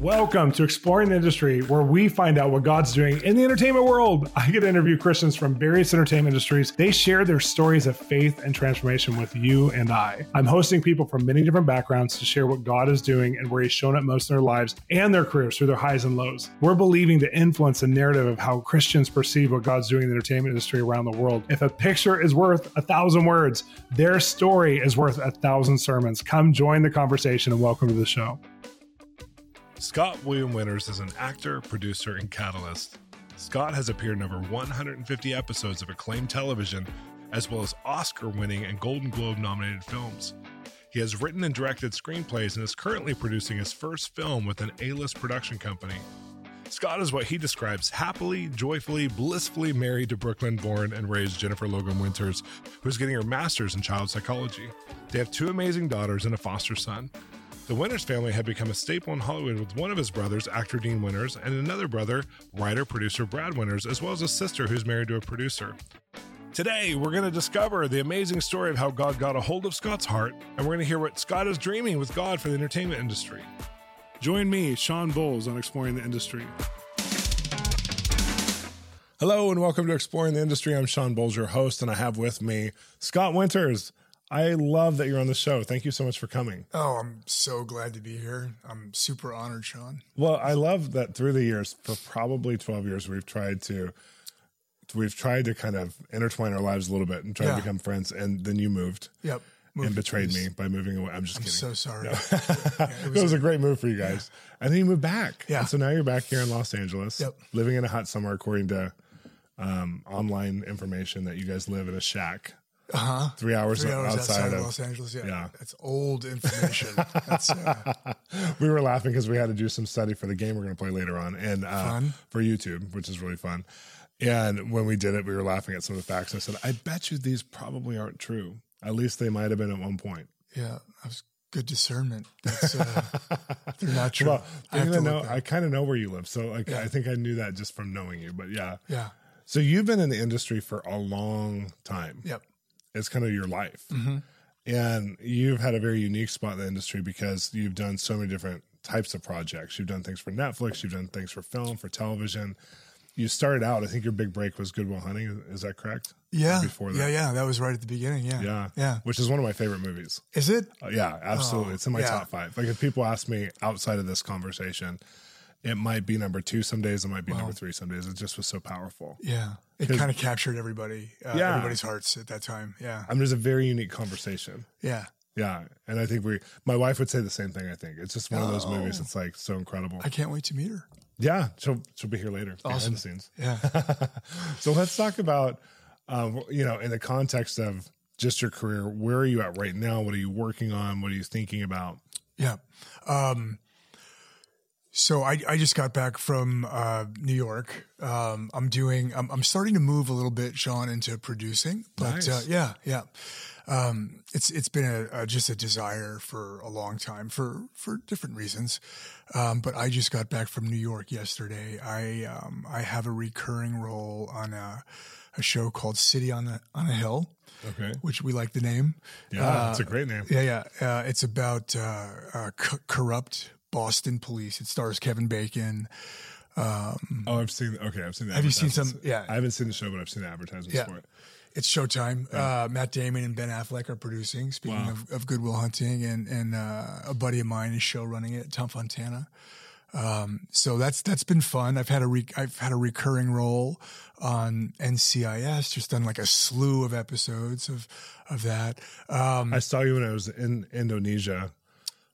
Welcome to Exploring the Industry, where we find out what God's doing in the entertainment world. I get to interview Christians from various entertainment industries. They share their stories of faith and transformation with you and I. I'm hosting people from many different backgrounds to share what God is doing and where He's shown up most in their lives and their careers through their highs and lows. We're believing to influence the narrative of how Christians perceive what God's doing in the entertainment industry around the world. If a picture is worth a thousand words, their story is worth a thousand sermons. Come join the conversation and welcome to the show. Scott William Winters is an actor, producer, and catalyst. Scott has appeared in over 150 episodes of acclaimed television, as well as Oscar winning and Golden Globe nominated films. He has written and directed screenplays and is currently producing his first film with an A list production company. Scott is what he describes happily, joyfully, blissfully married to Brooklyn born and raised Jennifer Logan Winters, who is getting her master's in child psychology. They have two amazing daughters and a foster son. The Winters family had become a staple in Hollywood with one of his brothers, actor Dean Winters, and another brother, writer producer Brad Winters, as well as a sister who's married to a producer. Today, we're going to discover the amazing story of how God got a hold of Scott's heart, and we're going to hear what Scott is dreaming with God for the entertainment industry. Join me, Shawn Bolz, on Exploring the Industry. Hello, and welcome to Exploring the Industry. I'm Shawn Bolz, your host, and I have with me Scott Winters. I love that you're on the show. Thank you so much for coming. Oh, I'm so glad to be here. I'm super honored, Shawn. Well, I love that through the years, for probably 12 years, we've tried to we've tried to kind of intertwine our lives a little bit and try Yeah. to become friends. And then you moved Yep. and betrayed it me by moving away. I'm just I'm kidding. so sorry. No. Yeah, it, was a great move for you guys. And then you moved back. Yeah. And so now you're back here in Los Angeles, Yep. living in a hot summer, according to um, online information that you guys live in a shack. Uh-huh. Three hours, Three hours outside, outside, of of Los Angeles. Yeah. yeah. That's old information. That's uh, we were laughing because we had to do some study for the game we're going to play later on and uh, for YouTube, which is really fun. And when we did it, we were laughing at some of the facts. I said, I bet you these probably aren't true. At least they might have been at one point. yeah. That was good discernment. That's uh, they're not true. Well, I have I, to know. I kind of know where you live. So like, Yeah. I think I knew that just from knowing you, but yeah. yeah. So you've been in the industry for a long time. Yep. It's kind of your life. hmm And you've had a very unique spot in the industry because you've done so many different types of projects. You've done things for Netflix, you've done things for film, for television. You started out, I think your big break was Good Will Hunting. Is that correct? Yeah. Before that. Yeah. Yeah. That was right at the beginning. Yeah. Yeah. Yeah. Which is one of my favorite movies. Is it? Uh, yeah, absolutely. Oh, it's in my yeah. top five. Like if people ask me outside of this conversation, it might be number two some days, it might be number three some days. It just was so powerful. Yeah. It kind of captured everybody, uh, Yeah. everybody's hearts at that time. Yeah. I mean, there's a very unique conversation. Yeah. Yeah. And I think we, my wife would say the same thing. I think it's just one of those Oh. movies that's like so incredible. I can't wait to meet her. yeah. She'll, she'll be here later. Awesome. Behind the scenes. Yeah. so let's talk about, um, you know, in the context of just your career, where are you at right now? What are you working on? What are you thinking about? Yeah. Um, so I, I just got back from uh, New York. Um, I'm doing. I'm, I'm starting to move a little bit, Shawn, into producing. But Nice. uh, yeah, yeah. Um, it's it's been a, a just a desire for a long time for for different reasons. Um, but I just got back from New York yesterday. I um, I have a recurring role on a, a show called City on the on a Hill, Okay. which we like the name. Yeah. Uh, it's a great name. Yeah, yeah. Uh, it's about uh, uh, c- corrupt Boston police. It stars Kevin Bacon. Um, Oh, I've seen. Okay, I've seen. The Have you seen some- yeah. I haven't seen the show, but I've seen the advertisements Yeah. for it. it's Showtime. Uh, Matt Damon and Ben Affleck are producing. Speaking Wow. of, of Good Will Hunting, and and uh, a buddy of mine is show running it, Tom Fontana. Um, so that's that's been fun. I've had a re- I've had a recurring role on NCIS. Just done like a slew of episodes of of that. Um, I saw you when I was in Indonesia,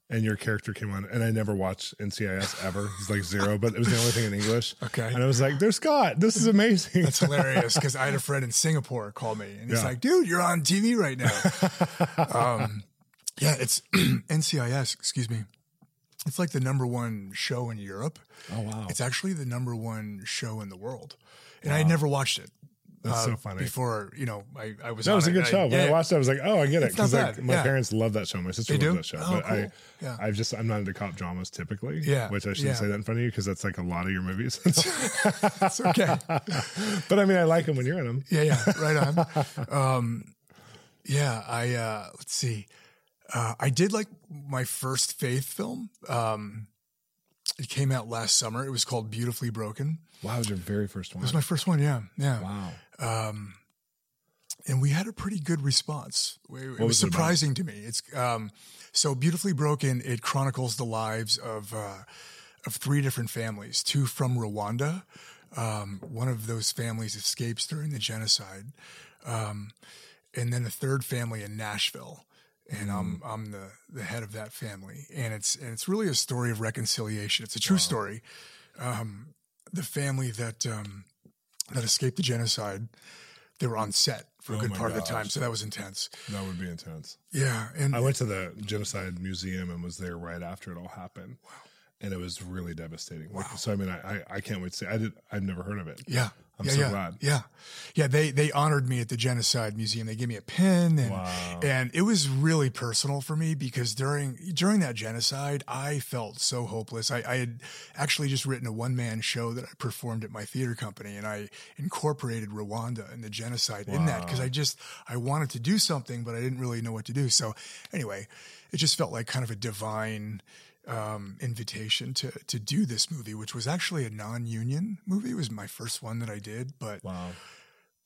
and your character came on, and I never watched NCIS ever. It's like zero, but it was the only thing in English. Okay. and I was like, "There's Scott. This is amazing." That's hilarious because I had a friend in Singapore call me and he's Yeah. like, dude, you're on TV right now. um, yeah, it's NCIS, excuse me. It's like the number one show in Europe. oh wow, It's actually the number one show in the world. And I had never watched it. That's uh, so funny. Before, you know, I, I was that was a good show. When I yeah, watched it, I was like, "Oh, I get it." Because like my yeah. parents love that show. My sister They loves do? that show, Oh, but I. Yeah. I've just I'm not into cop dramas typically. Yeah, which I shouldn't say that in front of you because that's like a lot of your movies. It's okay. but I mean, I like them when you're in them. Yeah, yeah, right on. um, yeah, I uh, let's see. Uh, I did like my first faith film. Um, It came out last summer. It was called Beautifully Broken. Wow, it was your very first one. It was my first one. Yeah, yeah. wow. Um, and we had a pretty good response. It, it was, was it about? surprising to me. It's um, so beautifully broken. It chronicles the lives of uh, of three different families. Two from Rwanda. Um, one of those families escapes during the genocide, um, and then a third family in Nashville. And I'm I'm the the head of that family, and it's and it's really a story of reconciliation. It's a true story. Um, the family that um, that escaped the genocide, they were on set for a Oh good part of the time, so that was intense. That would be intense. Yeah, and I went to the Genocide Museum and was there right after it all happened. Wow. And it was really devastating. Like, so, I mean, I, I, I can't wait to see. I did. I've never heard of it. yeah, I'm yeah, so yeah, glad. Yeah, yeah. They they honored me at the Genocide Museum. They gave me a pin, and Wow. and it was really personal for me because during during that genocide, I felt so hopeless. I, I had actually just written a one man show that I performed at my theater company, and I incorporated Rwanda and the genocide in that because I just I wanted to do something, but I didn't really know what to do. So anyway, it just felt like kind of a divine um, invitation to to do this movie, which was actually a non-union movie. It was my first one that I did, but Wow.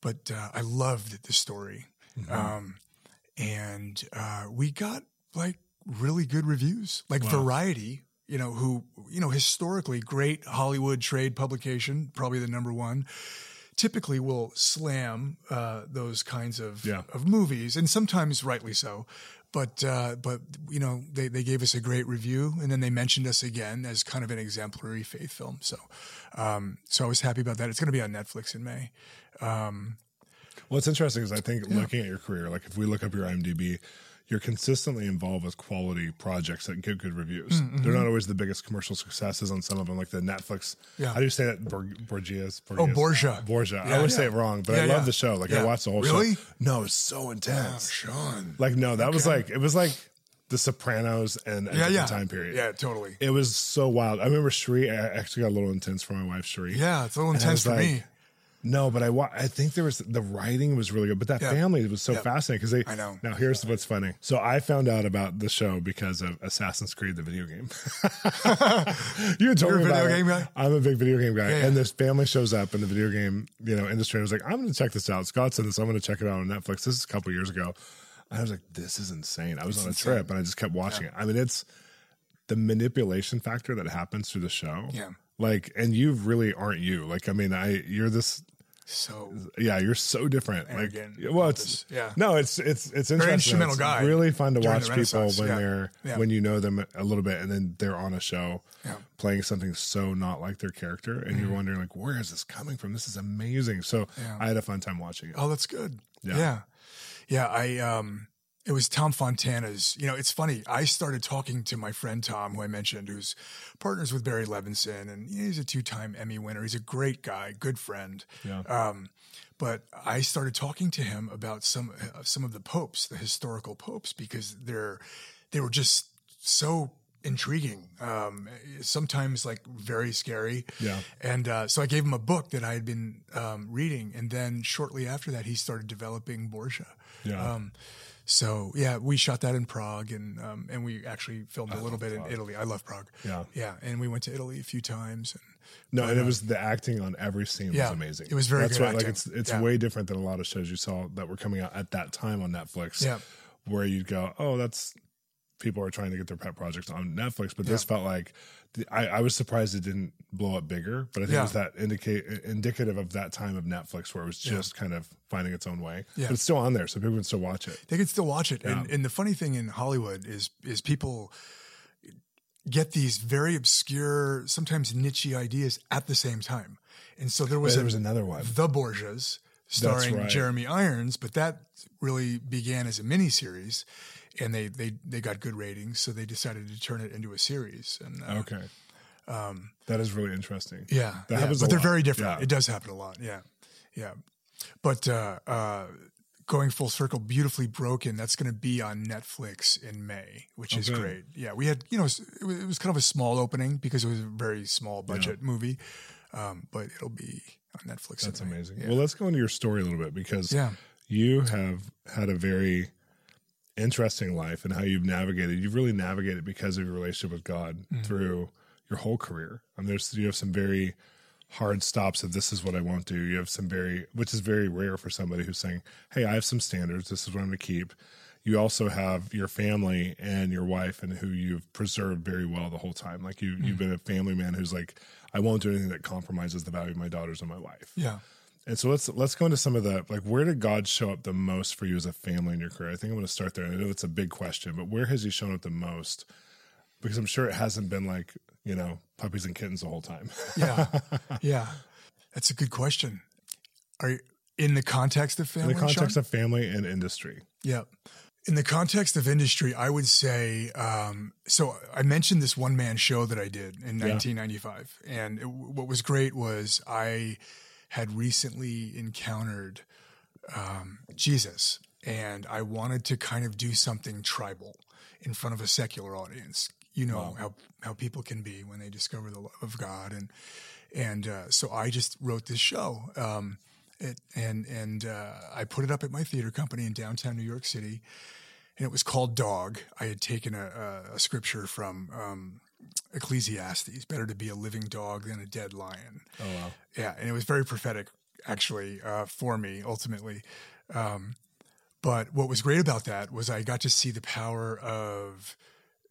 but uh, I loved the story, um, and uh, we got like really good reviews, like Variety. You know, who you know historically great Hollywood trade publication, probably the number one. Typically, will slam uh, those kinds of Yeah. of movies, and sometimes rightly so. But uh, but you know they, they gave us a great review, and then they mentioned us again as kind of an exemplary faith film. So um, so I was happy about that. It's going to be on Netflix in May. Um, What's interesting is I think looking at your career, like if we look up your IMDb, you're consistently involved with quality projects that get good reviews. Mm, They're not always the biggest commercial successes on some of them, like the Netflix. Yeah. How do you say that? Bor- Borgias? Oh, Borgia. Borgia. I Yeah, always yeah. say it wrong, but I love yeah. the show. Like I watched the whole Really? show. Really? No, it's so intense. Shawn. Like no, that was like it was like The Sopranos and Yeah, yeah. time period. Yeah, totally. It was so wild. I remember Cherie. I actually got a little intense for my wife, Cherie. Yeah, it's a little intense for me. No, but I wa- I think there was the writing was really good, but that Yeah. family was so Yeah. fascinating because they. I know. Now here's what's funny. So I found out about the show because of Assassin's Creed, the video game. you told You're a me about video game guy? I'm a big video game guy, Yeah, yeah. and this family shows up in the video game you know industry. I was like, I'm going to check this out. Scott said this. I'm going to check it out on Netflix. This is a couple years ago. And I was like, this is insane. I was on a trip and I just kept watching it. I mean, it's the manipulation factor that happens through the show. Yeah. Like, and you really aren't you. Like, I mean, I you're this. So Yeah, you're so different. Like, well, it's. Yeah. no, it's it's it's interesting. Very instrumental it's guy Really fun to watch people when Yeah. they're Yeah. when you know them a little bit, and then they're on a show Yeah. playing something so not like their character, and you're wondering like, where is this coming from? This is amazing. So Mm-hmm. Yeah. I had a fun time watching it. Oh, that's good. Yeah. Yeah. yeah. I um it was Tom Fontana's, you know, it's funny. I started talking to my friend Tom, who I mentioned, who's partners with Barry Levinson, and he's a two-time Emmy winner. He's a great guy, good friend. Yeah. Um, but I started talking to him about some uh, some of the popes, the historical popes, because they're they were just so intriguing. Um, sometimes like very scary. Yeah. And uh, so I gave him a book that I had been um, reading, and then shortly after that, he started developing Borgia. Yeah. So yeah, we shot that in Prague, and um, and we actually filmed a little bit Prague. in Italy. I love Prague. Yeah. yeah, and we went to Italy a few times. And No, and it was the acting on every scene Yeah, was amazing. it was very That's good what, like it's it's Yeah. way different than a lot of shows you saw that were coming out at that time on Netflix. Yeah. where you'd go, oh, that's people are trying to get their pet projects on Netflix, but this felt like I, I was surprised it didn't blow up bigger. But I think Yeah. it was that indicate indicative of that time of Netflix where it was just kind of finding its own way. Yeah. But it's still on there, so people can still watch it. they can still watch it. And, and the funny thing in Hollywood is is people get these very obscure, sometimes niche ideas at the same time. And so there was, There a, was another one. The Borgias, starring right. Jeremy Irons, but that really began as a miniseries, and they they they got good ratings, so they decided to turn it into a series. And uh, Okay. that is really interesting. yeah, That yeah, happens a but they're lot. very different. Yeah. It does happen a lot. Yeah, yeah. But uh, uh, going full circle, beautifully broken. That's going to be on Netflix in May, which is great. Yeah, we had you know it was, it was kind of a small opening because it was a very small budget movie, um, but it'll be on Netflix. That's in May. amazing. Yeah. Well, let's go into your story a little bit because Yeah. you have had a very interesting life and how you've navigated. You've really navigated because of your relationship with God Mm-hmm. through your whole career. I mean, there's you have some very hard stops of this is what I won't do. You have some very, which is very rare for somebody who's saying, "Hey, I have some standards. This is what I'm going to keep." You also have your family and your wife, and who you've preserved very well the whole time. Like you, mm. you've been a family man who's like, "I won't do anything that compromises the value of my daughters and my wife." Yeah. And so let's let's go into some of the like where did God show up the most for you as a family in your career? I think I'm going to start there. I know it's a big question, but where has He shown up the most? Because I'm sure it hasn't been like you know puppies and kittens the whole time. yeah, yeah, that's a good question. Are you in the context of family? In the context Shawn? of family and industry. Yeah. In the context of industry, I would say um, so. I mentioned this one man show that I did in 1995, yeah. and it, what was great was I had recently encountered um, Jesus, and I wanted to kind of do something tribal in front of a secular audience. You know wow. how how people can be when they discover the love of God, and and uh, so I just wrote this show. Um, it, and and uh, I put it up at my theater company in downtown New York City, and it was called Dog. I had taken a, a, a scripture from um, Ecclesiastes, better to be a living dog than a dead lion. Oh wow! Yeah, and it was very prophetic, actually, uh, for me ultimately. Um, but what was great about that was I got to see the power of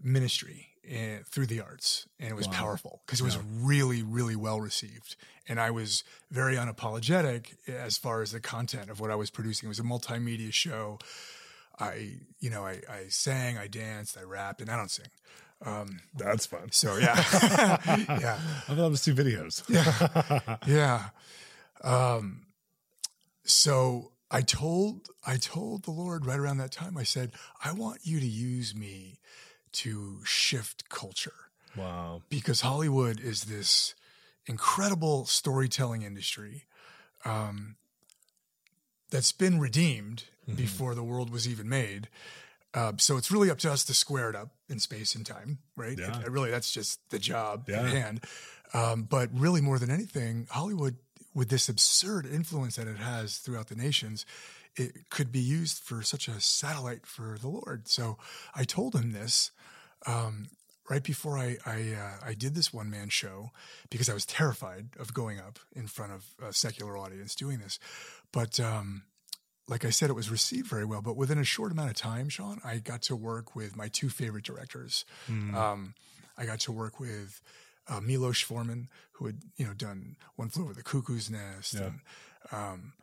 ministry and, through the arts, and it was wow. powerful because it was yeah. really, really well received. And I was very unapologetic as far as the content of what I was producing. It was a multimedia show. I, you know, I, I sang, I danced, I rapped, and I don't sing. Um, That's fun. So yeah, yeah. I love to see videos. yeah, yeah. Um, so I told I told the Lord right around that time. I said, I want you to use me to shift culture. Wow. Because Hollywood is this incredible storytelling industry um, that's been redeemed mm-hmm. before the world was even made. Uh, so it's really up to us to square it up in space and time, right? Yeah. It, really, that's just the job yeah. at hand. Um, but really, more than anything, Hollywood, with this absurd influence that it has throughout the nations, it could be used for such a satellite for the Lord. So I told him this um, right before I I, uh, I did this one man show because I was terrified of going up in front of a secular audience doing this. But um, like I said, it was received very well. But within a short amount of time, Shawn, I got to work with my two favorite directors. Mm. Um, I got to work with uh, Milos Forman, who had you know done One Flew Over the Cuckoo's Nest, yeah. and, um,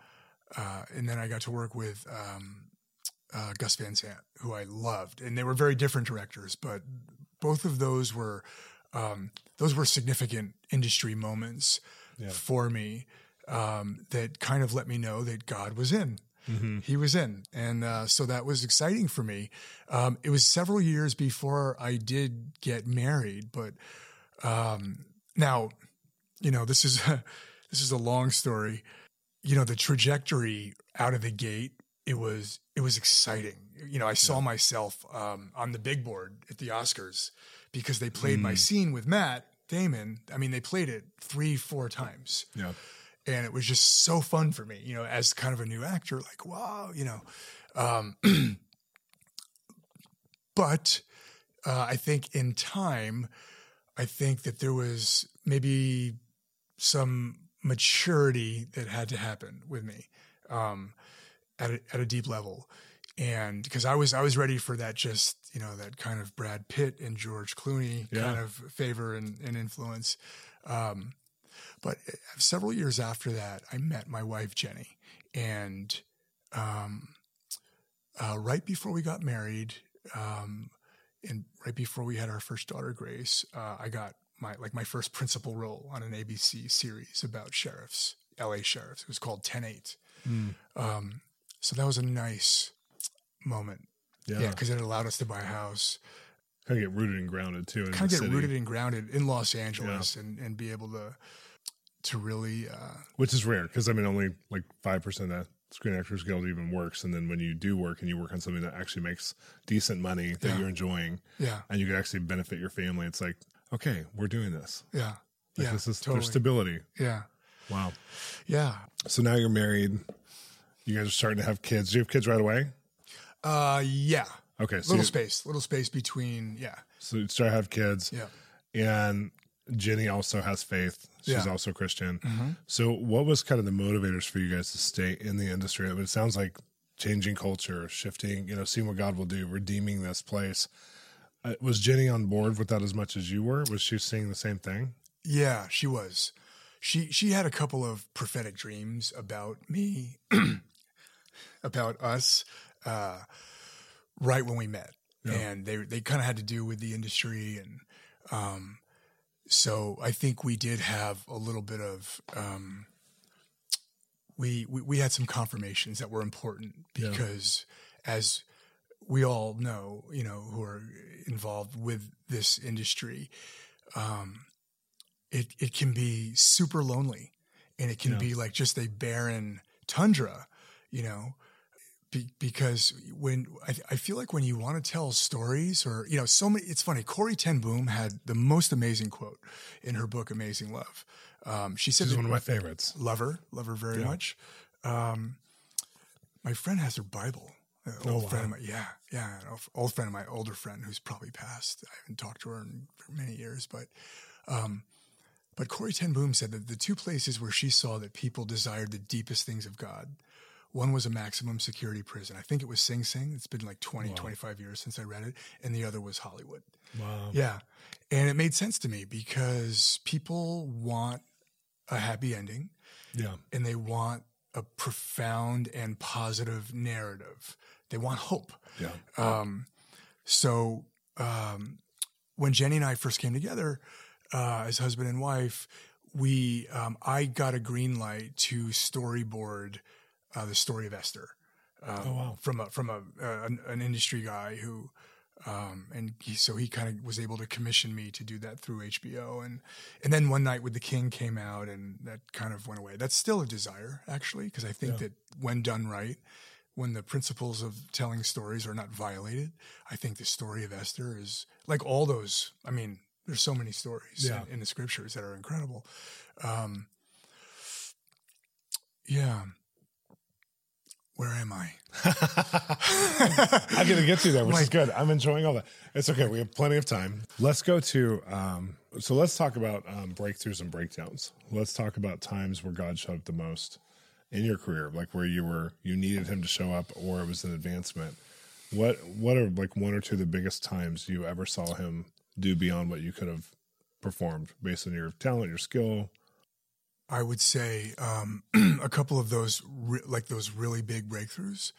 uh, and then I got to work with um, uh, Gus Van Sant, who I loved, and they were very different directors, but both of those were um, those were significant industry moments yeah. for me um, that kind of let me know that God was in Mm-hmm. He was in. And uh, so that was exciting for me. Um, it was several years before I did get married, but um, now, you know, this is a, this is a long story. You know, the trajectory out of the gate, it was it was exciting. You know, I saw yeah. myself um, on the big board at the Oscars because they played mm. my scene with Matt Damon. I mean, they played it three, four times. Yeah and it was just so fun for me, you know, as kind of a new actor, like, wow, you know. Um, but uh, I think in time, I think that there was maybe some maturity that had to happen with me um, at, a, at a deep level. And because I was I was ready for that just you know that kind of Brad Pitt and George Clooney yeah. kind of favor and, and influence, um, but uh, several years after that, I met my wife, Jenny. And um, uh, right before we got married, um, and right before we had our first daughter, Grace, uh, I got my like my first principal role on an ABC series about sheriffs, LA sheriffs. It was called 10-8. Mm. Um, so that was a nice moment. Yeah, because yeah, it allowed us to buy a house. Kind of get rooted and grounded too. kind of get city. rooted and grounded in Los Angeles, yeah. and and be able to to really uh, which is rare because i mean only like 5% of that screen actors guild even works and then when you do work and you work on something that actually makes decent money that yeah. you're enjoying yeah. and you can actually benefit your family it's like okay we're doing this. Yeah. Like yeah this is totally. there's stability. Yeah. Wow. Yeah. So now you're married. You guys are starting to have kids. Do you have kids right away? Uh yeah. Okay so little space little space between yeah. So you start to have kids. Yeah. And Jenny also has faith. She's Yeah. also Christian. Mm-hmm. So, what was kind of the motivators for you guys to stay in the industry? It sounds like changing culture, shifting, you know, seeing what God will do, redeeming this place. Uh, was Jenny on board with that as much as you were? Was she seeing the same thing? Yeah, she was. She she had a couple of prophetic dreams about me, about us, uh, right when we met, Yeah. and they they kind of had to do with the industry, and um, so I think we did have a little bit of um, we, we we had some confirmations that were important Yeah. because as we all know, you know, who are involved with this industry, um, it it can be super lonely, and it can Yeah. be like just a barren tundra, you know. Be, because when I, I feel like when you want to tell stories or you know so many it's funny Corrie Ten Boom had the most amazing quote in her book Amazing Love. Um, she said This is one of my favorites. love her, love her very Yeah. much. Um, my friend has her Bible. An Oh, old friend of wow. mine, yeah, yeah, an old- old friend of my older friend who's probably passed. I haven't talked to her in many years, but, um, but Corrie Ten Boom said that the two places where she saw that people desired the deepest things of God, one was a maximum security prison. I think it was Sing Sing. It's been like 20, 25 years since I read it, and the other was Hollywood. Wow. Yeah. And it made sense to me because people want a happy ending Yeah. and they want a profound and positive narrative. They want hope. Yeah. Um, so um, when Jenny and I first came together uh, as husband and wife, we um, I got a green light to storyboard uh, the story of Esther um, Oh, wow. from a from a uh, an, an industry guy who. Um, and he, so he kind of was able to commission me to do that through HBO, and and then one night with the King came out, and that kind of went away. That's still a desire, actually, because I think Yeah. that when done right, when the principles of telling stories are not violated, I think the story of Esther is like all those. I mean, there's so many stories Yeah. in, in the scriptures that are incredible. Um, yeah. Where am I? I'm gonna get you there, which is good. I'm enjoying all that. It's okay. We have plenty of time. Let's go to um, so let's talk about um, breakthroughs and breakdowns. Let's talk about times where God showed up the most in your career, like where you were you needed Him to show up, or it was an advancement. What what are like one or two of the biggest times you ever saw Him do beyond what you could have performed based on your talent, your skill? I would say um, a couple of those, re- like those really big breakthroughs.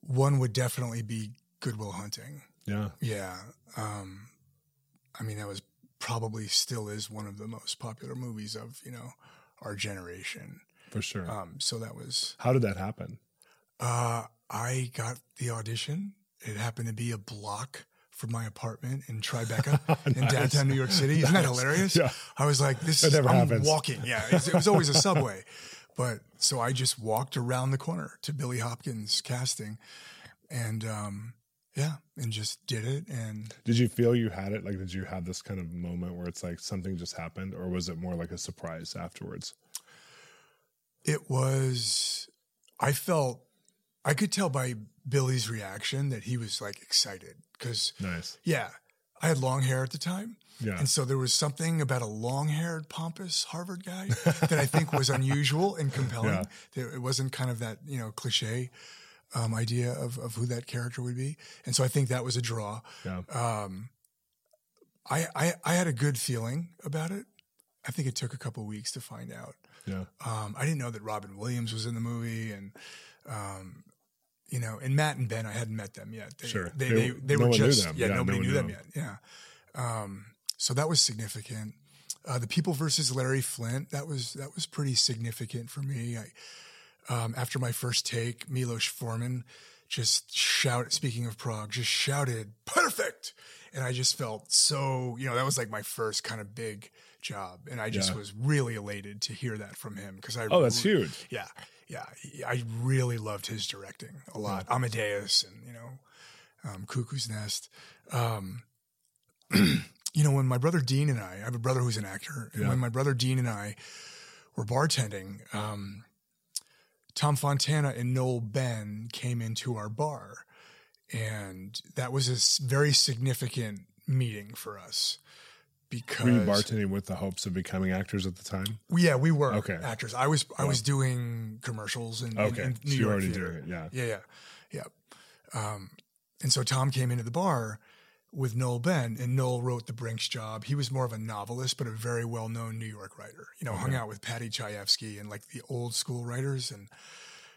One would definitely be Good Will Hunting. Yeah, Yeah. Um, I mean, that was probably still is one of the most popular movies of, you know, our generation. for sure. Um, so that was, How did that happen? uh, I got the audition. It happened to be a block from my apartment in Tribeca in downtown New York City. Isn't that hilarious? Yeah. I was like, this is, never I'm happens. walking. Yeah. It was always a subway. But so I just walked around the corner to Billy Hopkins casting and, um, yeah, and just did it. And Did you feel you had it? Like, did you have this kind of moment where it's like something just happened, or was it more like a surprise afterwards? It was, I felt, I could tell by Billy's reaction that he was like excited because, Nice. yeah, I had long hair at the time. Yeah. And so there was something about a long haired, pompous Harvard guy that I think was unusual and compelling. Yeah. It wasn't kind of that, you know, cliche um, idea of, of who that character would be. And so I think that was a draw. Yeah. Um, I, I, I had a good feeling about it. I think it took a couple weeks to find out. Yeah. Um, I didn't know that Robin Williams was in the movie, and um, you know, and Matt and Ben, I hadn't met them yet. They, Sure. they They- they, no were just them. yeah, Yeah, nobody no knew them knew yet. Yeah, um, so that was significant. Uh, the People versus Larry Flynt that was that was pretty significant for me. I, um, after my first take, Milos Forman just shout. Speaking of Prague, just shouted perfect, and I just felt so. You know, that was like my first kind of big job, and I just Yeah. was really elated to hear that from him because I Oh, that's re- huge. yeah, yeah. I really loved his directing a lot. Amadeus and you know, um, Cuckoo's Nest. Um, you know, when my brother Dean and I, I have a brother who's an actor, and Yeah. when my brother Dean and I were bartending, um, Tom Fontana and Noel Behn came into our bar, and that was a very significant meeting for us because Were you bartending with the hopes of becoming actors at the time? yeah, we were Okay. actors. I was I was doing commercials and Okay, in, so New you're York already theater. doing it. Yeah. Yeah, yeah, yeah. Um, and so Tom came into the bar with Noel Behn, and Noel wrote The Brinks Job. He was more of a novelist, but a very well known New York writer. You know, hung out with Paddy Chayefsky and like the old school writers, and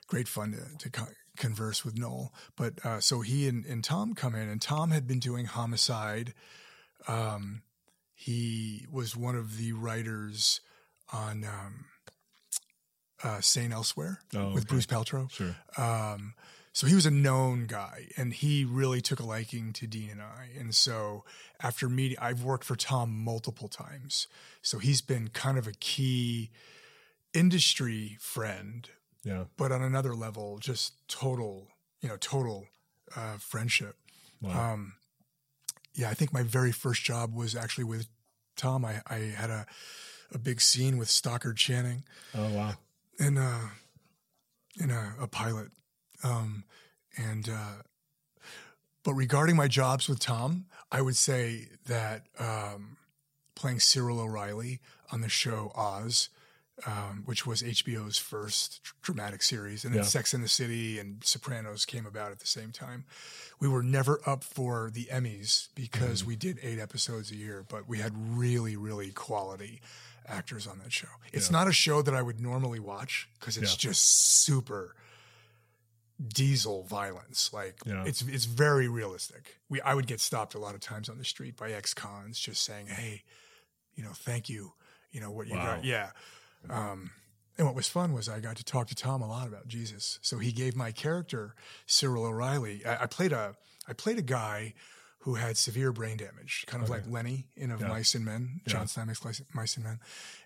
great fun to, to co- converse with Noel. But uh, so he and, and Tom come in, and Tom had been doing Homicide. Um, he was one of the writers on um, uh, Saint Elsewhere Oh, with okay. Bruce Paltrow. Sure. Um, so he was a known guy, and he really took a liking to Dean and I. And so after meeting, I've worked for Tom multiple times, so he's been kind of a key industry friend, Yeah. but on another level, just total, you know, total uh, friendship. Wow. Um, yeah, I think my very first job was actually with Tom. I, I had a a big scene with Stockard Channing oh wow. in a in a, a pilot. Um, and uh, but regarding my jobs with Tom, I would say that um, playing Cyril O'Reilly on the show Oz, um, which was HBO's first dr- dramatic series, and then Yeah. Sex and the City and Sopranos came about at the same time. We were never up for the Emmys because we did eight episodes a year, but we had really, really quality actors on that show. It's Yeah. not a show that I would normally watch because it's Yeah. just super diesel violence. Like it's it's very realistic. We I would get stopped a lot of times on the street by ex-cons just saying, "Hey, you know, thank you. You know what you Wow. got." Yeah. Um, and what was fun was I got to talk to Tom a lot about Jesus. So he gave my character Cyril O'Reilly. I, I played a I played a guy who had severe brain damage, kind of like Lenny in Of Yeah. Mice and Men, John Steinbeck's Mice and Men.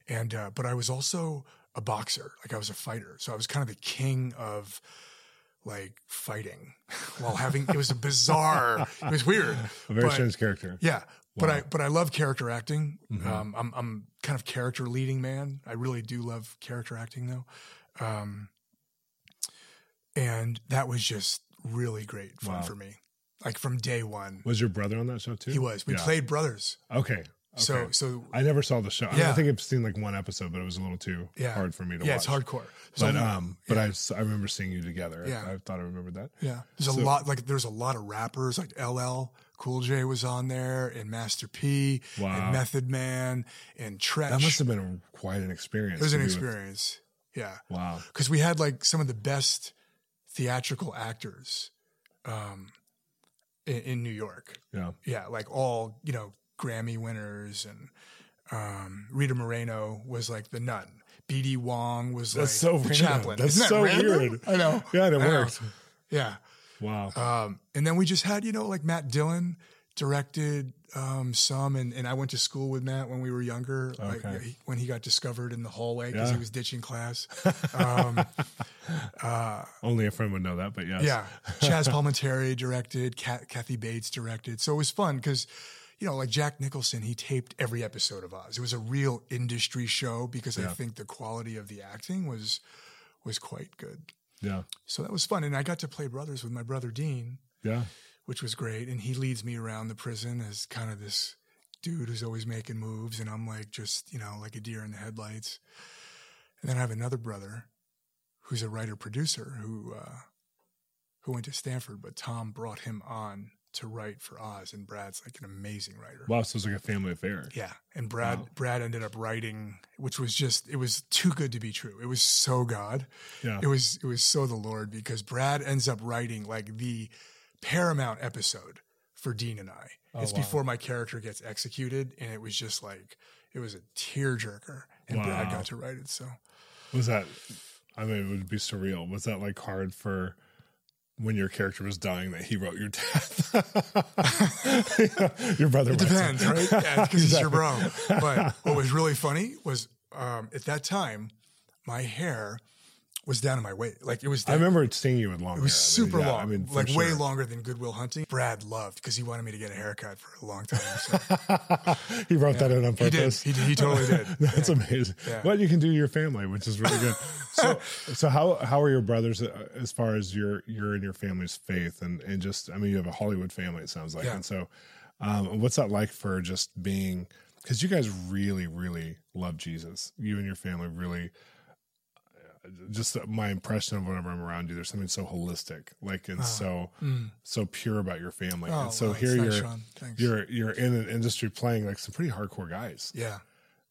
And uh, but I was also a boxer, like I was a fighter. So I was kind of the king of like fighting while having it was a bizarre it was weird A very strange character. yeah but i but i love character acting Mhm. um i'm i'm kind of character leading man i really do love character acting though um and that was just really great fun Wow. for me like from day one Was your brother on that show too? he was we Yeah. played brothers Okay. So Okay. so I never saw the show. I, mean, I think I've seen like one episode, but it was a little too Yeah. hard for me to yeah watch. it's hardcore So But I'm- um, but I I remember seeing you together. Yeah. I, I thought I remembered that. Yeah, there's So- a lot like there's a lot of rappers like LL Cool J was on there and Master P Wow. and Method Man and Treach. That must have been a, quite an experience. it was an be with- experience. Yeah, Wow. because we had like some of the best theatrical actors um, in, in New York. Yeah. Yeah, like all you know Grammy winners and um, Rita Moreno was like the nun. B.D. Wong was That's like so the random. chaplain. That's Isn't that so random? weird. I know. Yeah, it worked. Yeah. Wow. Um, and then we just had, you know, like Matt Dillon directed um, some, and, and I went to school with Matt when we were younger, like Okay. when he got discovered in the hallway because Yeah. he was ditching class. Um, uh, Only a friend would know that, but yes. yeah, Chazz Palminteri directed, Kat, Kathy Bates directed, so it was fun because. You know, like Jack Nicholson, he taped every episode of Oz. It was a real industry show because I think the quality of the acting was was quite good. Yeah. So that was fun, and I got to play brothers with my brother Dean, Yeah. which was great. And he leads me around the prison as kind of this dude who's always making moves. And I'm like, just, you know, like a deer in the headlights. And then I have another brother who's a writer producer who, uh, who went to Stanford, but Tom brought him on to write for Oz. And Brad's like an amazing writer. Wow. So it's like a family affair. Yeah. And Brad, Wow. Brad ended up writing, which was just, it was too good to be true. It was so God. Yeah. It was, it was so the Lord because Brad ends up writing like the paramount episode for Dean and I. Oh, it's wow. before my character gets executed. And it was just like, it was a tearjerker. And Brad Wow. got to write it. So Was that? I mean, it would be surreal. Was that like hard for when your character was dying that he wrote your death? your brother. it depends, right? Yeah, because he's your bro. But what was really funny was um, at that time, my hair was down to my waist. Like it was I remember seeing you with long It was hair. I mean, super yeah, long, I mean, like way longer than Good Will Hunting. Brad loved because he wanted me to get a haircut for a long time. So he wrote that in on he purpose. He, did. he totally did. That's amazing. Yeah. What you can do to your family, which is really good. so, so how how are your brothers uh, as far as your your and your family's faith and and just I mean you have a Hollywood family it sounds like Yeah. and so um, what's that like for just being because you guys really, really love Jesus. You and your family really. Just my impression of whenever I'm around you, there's something so holistic, like and so so pure about your family. Oh, and so well, here you're. You're you're in an industry playing like some pretty hardcore guys, yeah.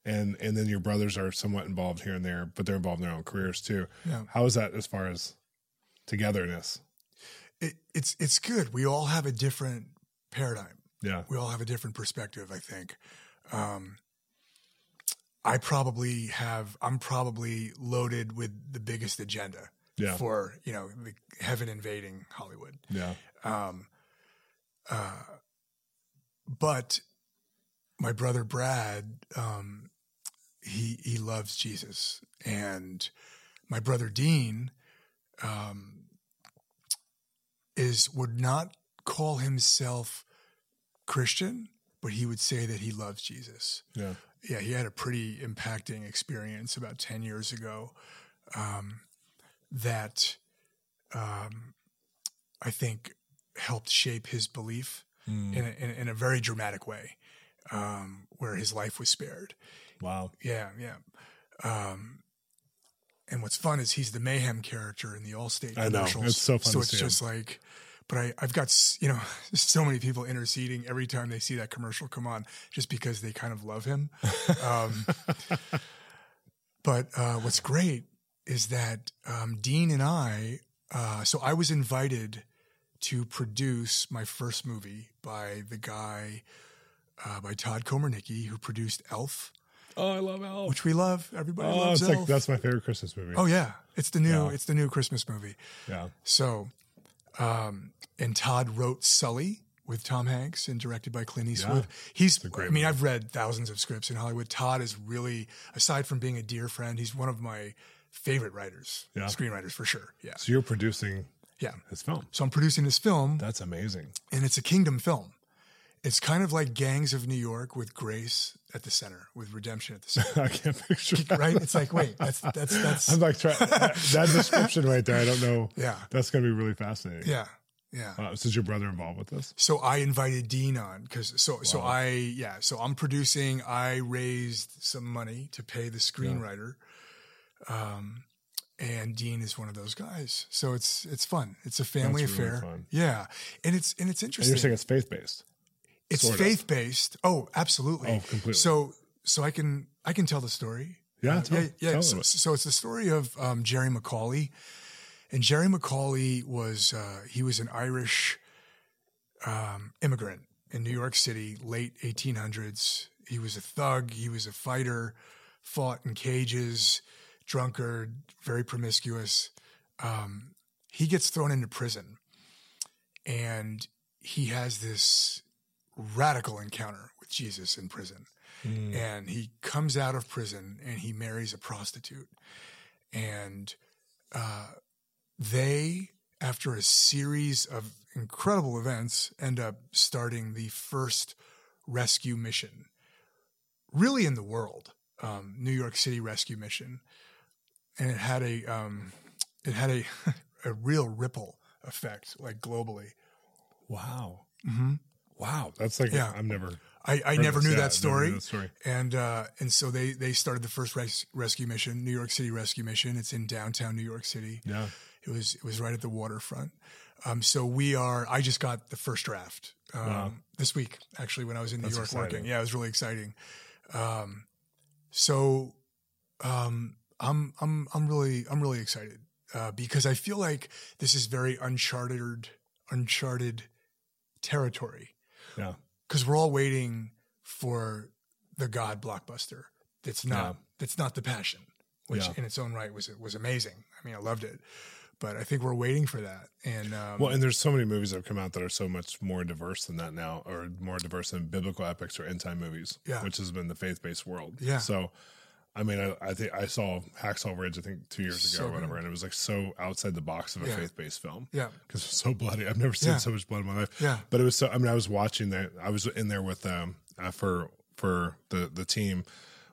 and and then your brothers are somewhat involved here and there, but they're involved in their own careers too. Yeah. How is that as far as togetherness? It, it's it's good. We all have a different paradigm. Yeah, we all have a different perspective i think um, i probably have i'm probably loaded with the biggest agenda Yeah. for you know the heaven invading hollywood yeah, um, uh, but my brother brad um, he he loves jesus and my brother dean um, is would not call himself Christian, but he would say that he loves Jesus. yeah, Yeah, he had a pretty impacting experience about 10 years ago um, that um, I think helped shape his belief Mm. in, a, in, in a very dramatic way um, where his life was spared. wow, Yeah, yeah. Um, and what's fun is he's the mayhem character in the Allstate commercials. I know. It's so fun So to it's just like, but I, I've got you know so many people interceding every time they see that commercial come on, just because they kind of love him. Um, but uh, what's great is that um, Dean and I. Uh, so I was invited to produce my first movie by the guy uh, by Todd Komarnicki who produced Elf Oh, I love Elf. which we love. Everybody Oh, loves it's Elf. like that's my favorite Christmas movie. oh yeah, it's the new Yeah. it's the new Christmas movie. yeah, So, um, and Todd wrote Sully with Tom Hanks and directed by Clint Eastwood. He's great I mean, movie. I've read thousands of scripts in Hollywood. Todd is really aside from being a dear friend, he's one of my favorite writers, Yeah. screenwriters for sure. Yeah, So you're producing yeah. his film. So I'm producing this film, That's amazing. and it's a kingdom film. It's kind of like Gangs of New York with Grace at the center, with redemption at the center. I can't picture that. right? It's like, wait, that's that's that's I'm like trying that, description right there. I don't know. Yeah. that's gonna be really fascinating. yeah, yeah. Wow, so is your brother involved with this? So I invited Dean on because so so I yeah so I'm producing. I raised some money to pay the screenwriter, um, and Dean is one of those guys. So it's it's fun. It's a family That's really affair. fun. Yeah, and it's and it's And interesting. you're saying it's faith based. It's faith based. Oh, absolutely. Oh, completely. So so I can I can tell the story. Yeah, Uh, tell- yeah, yeah. tell So, so it's the story of um, Jerry McAuley, and Jerry McAuley was uh, he was an Irish um, immigrant in New York City, late 1800s. He was a thug. He was a fighter, fought in cages, drunkard, very promiscuous. Um, he gets thrown into prison, and he has this radical encounter with Jesus in prison. And he comes out of prison and he marries a prostitute. And uh, they, after a series of incredible events, end up starting the first rescue mission, really in the world, um, New York City rescue mission. And it had a, um, it had a, a real ripple effect, like globally. Wow. Mm-hmm. Wow. That's like Yeah. I've never. I, I never knew that never story. that story. And uh, and so they they started the first res- rescue mission, New York City rescue mission. It's in downtown New York City. Yeah. It was it was right at the waterfront. Um, so we are. I just got the first draft um, Wow. this week, actually, when I was in New That's York exciting. working. Yeah, it was really exciting. Um, so um, I'm I'm I'm really I'm really excited uh, because I feel like this is very uncharted uncharted territory Yeah. because we're all waiting for the God blockbuster. That's not Yeah. that's not the passion, which Yeah. in its own right was was amazing. I mean, I loved it, but I think we're waiting for that. And um, Well, and there's so many movies that have come out that are so much more diverse than that now, or more diverse than biblical epics or end time movies, Yeah. which has been the faith based world. Yeah. So, I mean, I, I think I saw Hacksaw Ridge, I think two years ago So or whatever, good. and it was like so outside the box of a Yeah. faith based film. yeah, Because it was so bloody. I've never seen Yeah. so much blood in my life. Yeah. But it was so, I mean, I was watching that. I was in there with, um, uh, for, for the, the team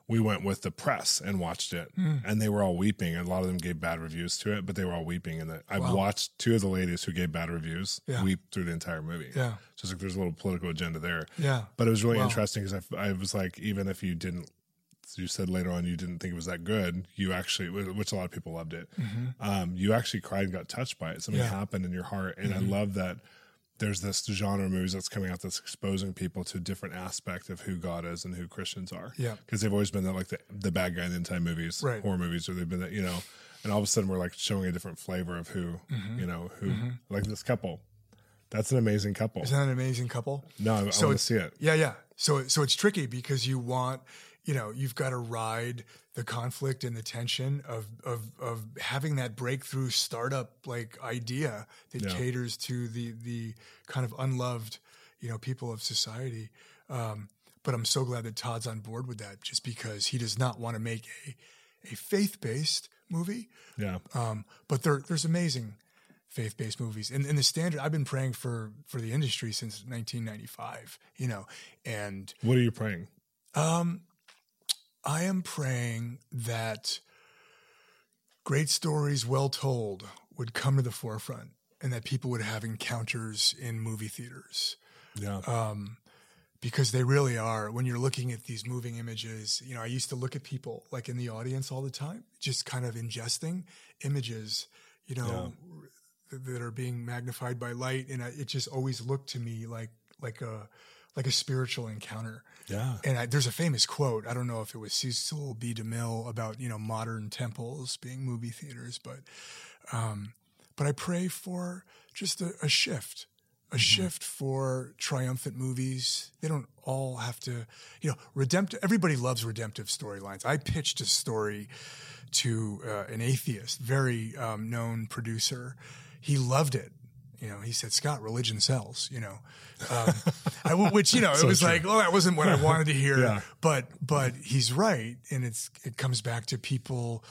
we went with the press and watched it, Hmm. and they were all weeping. A lot of them gave bad reviews to it, but they were all weeping. And I Wow. watched two of the ladies who gave bad reviews Yeah. weep through the entire movie. Yeah. So it's like there's a little political agenda there. Yeah. But it was really Wow. interesting because I, I was like, even if you didn't, you said later on you didn't think it was that good, you actually, which a lot of people loved it, um, you actually cried and got touched by it. Something Mm-hmm. Yeah. Mm-hmm. happened in your heart. And I love that there's this genre of movies that's coming out that's exposing people to a different aspect of who God is and who Christians are. Yeah. Because they've always been that, like the, the bad guy in the time movies, Right. horror movies, or they've been that, you know, and all of a sudden we're like showing a different flavor of who, Mm-hmm. you know, who, like this couple. That's an amazing couple. Isn't that an amazing couple? no, I, I So want to see it. Yeah, yeah. So so it's tricky because you want, you know, you've got to ride the conflict and the tension of of of having that breakthrough startup like idea that Yeah. caters to the the kind of unloved, you know, people of society. Um, but I'm so glad that Todd's on board with that, just because he does not want to make a a faith based movie. Yeah. Um, but there, there's amazing faith-based movies, and, and the standard. I've been praying for for the industry since 1995. You know, and What are you praying? um, I am praying that great stories, well told, would come to the forefront, and that people would have encounters in movie theaters Yeah. um, because they really are. When you're looking at these moving images, you know, I used to look at people like in the audience all the time, just kind of ingesting images, you know, th- that are being magnified by light, and I, it just always looked to me like like a like a spiritual encounter. yeah. And I, there's a famous quote. I don't know if it was Cecil B. DeMille about you know modern temples being movie theaters, but um, but I pray for just a, a shift, a shift for triumphant movies. They don't all have to, you know, redemptive. Everybody loves redemptive storylines. I pitched a story to uh, an atheist, very um, known producer. He loved it. You know, he said, "Scott, religion sells." You know, um, I, which you know, it So was true. like, "Oh, that wasn't what I wanted to hear." Yeah. But but he's right, and it's it comes back to people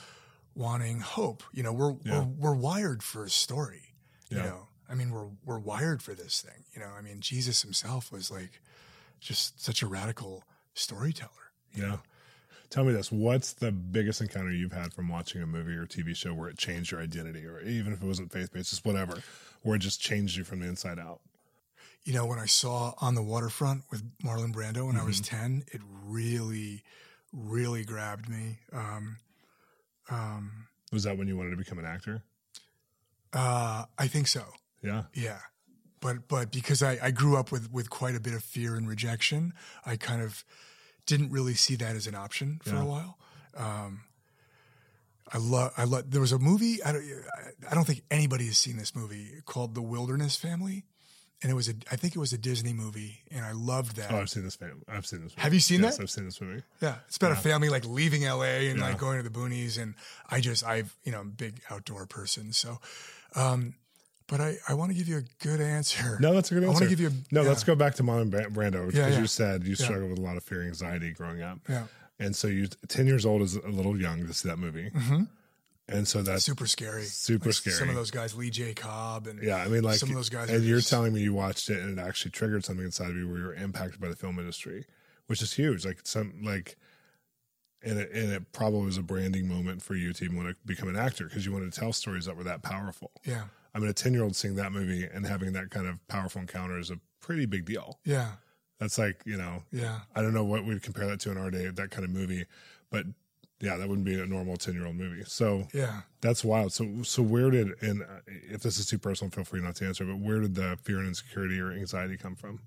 wanting hope. You know, we're Yeah. we're, we're wired for a story. You know, I mean, we're we're wired for this thing. You know, I mean, Jesus himself was like just such a radical storyteller. you Yeah. Tell me this. What's the biggest encounter you've had from watching a movie or TV show where it changed your identity, or even if it wasn't faith based, just whatever, where it just changed you from the inside out? You know, when I saw On the Waterfront with Marlon Brando when I was Mm-hmm. 10, it really, really grabbed me. Um, um, Was that when you wanted to become an actor? uh, I think so. Yeah. Yeah. But but because I, I grew up with with quite a bit of fear and rejection, I kind of didn't really see that as an option for Yeah. a while. Um, I love I love there was a movie I don't I don't think anybody has seen this movie called The Wilderness Family, and it was a I think it was a Disney movie, and I loved that. Oh, I've seen this. Film. I've seen this. Movie. Have you seen yes, that? I've seen this movie. Yeah, it's about a family like leaving LA and Yeah. like going to the boonies, and I just I've you know I'm a big outdoor person, so. Um, but I, I want to give you a good answer. No, that's a good answer. I want to give you a no. yeah. Let's go back to Marlon Bra- Brando because Yeah, yeah. you said you struggled with a lot of fear, and anxiety growing up, Yeah, and so you ten years old is a little young to see that movie, Mhm. and so that's super scary. super Like, scary. Some of those guys, Lee J. Cobb, and Yeah, I mean, like, some of those guys. and you're just- telling me you watched it and it actually triggered something inside of you where you were impacted by the film industry, which is huge. Like some like, and it, and it probably was a branding moment for you to even want to become an actor because you wanted to tell stories that were that powerful. yeah, I mean, a ten year old seeing that movie and having that kind of powerful encounter is a pretty big deal. yeah, That's like you know, yeah. I don't know what we'd compare that to in our day, that kind of movie, but yeah, that wouldn't be a normal ten year old movie. So Yeah. that's wild. So, so where did and uh, if this is too personal, feel free not to answer. But where did the fear and insecurity or anxiety come from?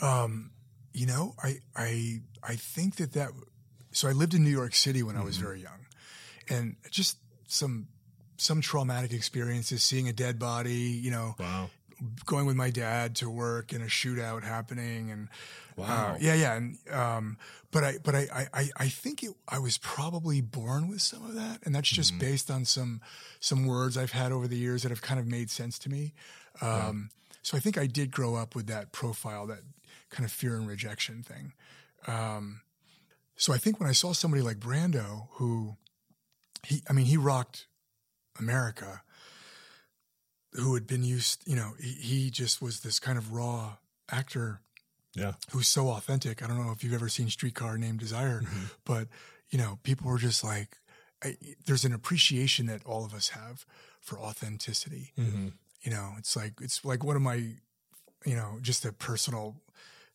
Um, you know, I I I think that that. So I lived in New York City when I was very young, and just some some traumatic experiences, seeing a dead body, you know, Wow, going with my dad to work and a shootout happening and Wow. uh, yeah yeah and um but i but I, I I- i think it i was probably born with some of that and that's just based on some some words i've had over the years that have kind of made sense to me. Um so i think i did grow up with that profile that kind of fear and rejection thing. Um so i think when i saw somebody like brando who he i mean he rocked america who had been used, you know, he, he just was this kind of raw actor Yeah. who's so authentic. I don't know if you've ever seen Streetcar Named Desire, but you know, people were just like, I, there's an appreciation that all of us have for authenticity. Mm-hmm. You know, it's like it's like one of my, you know, just a personal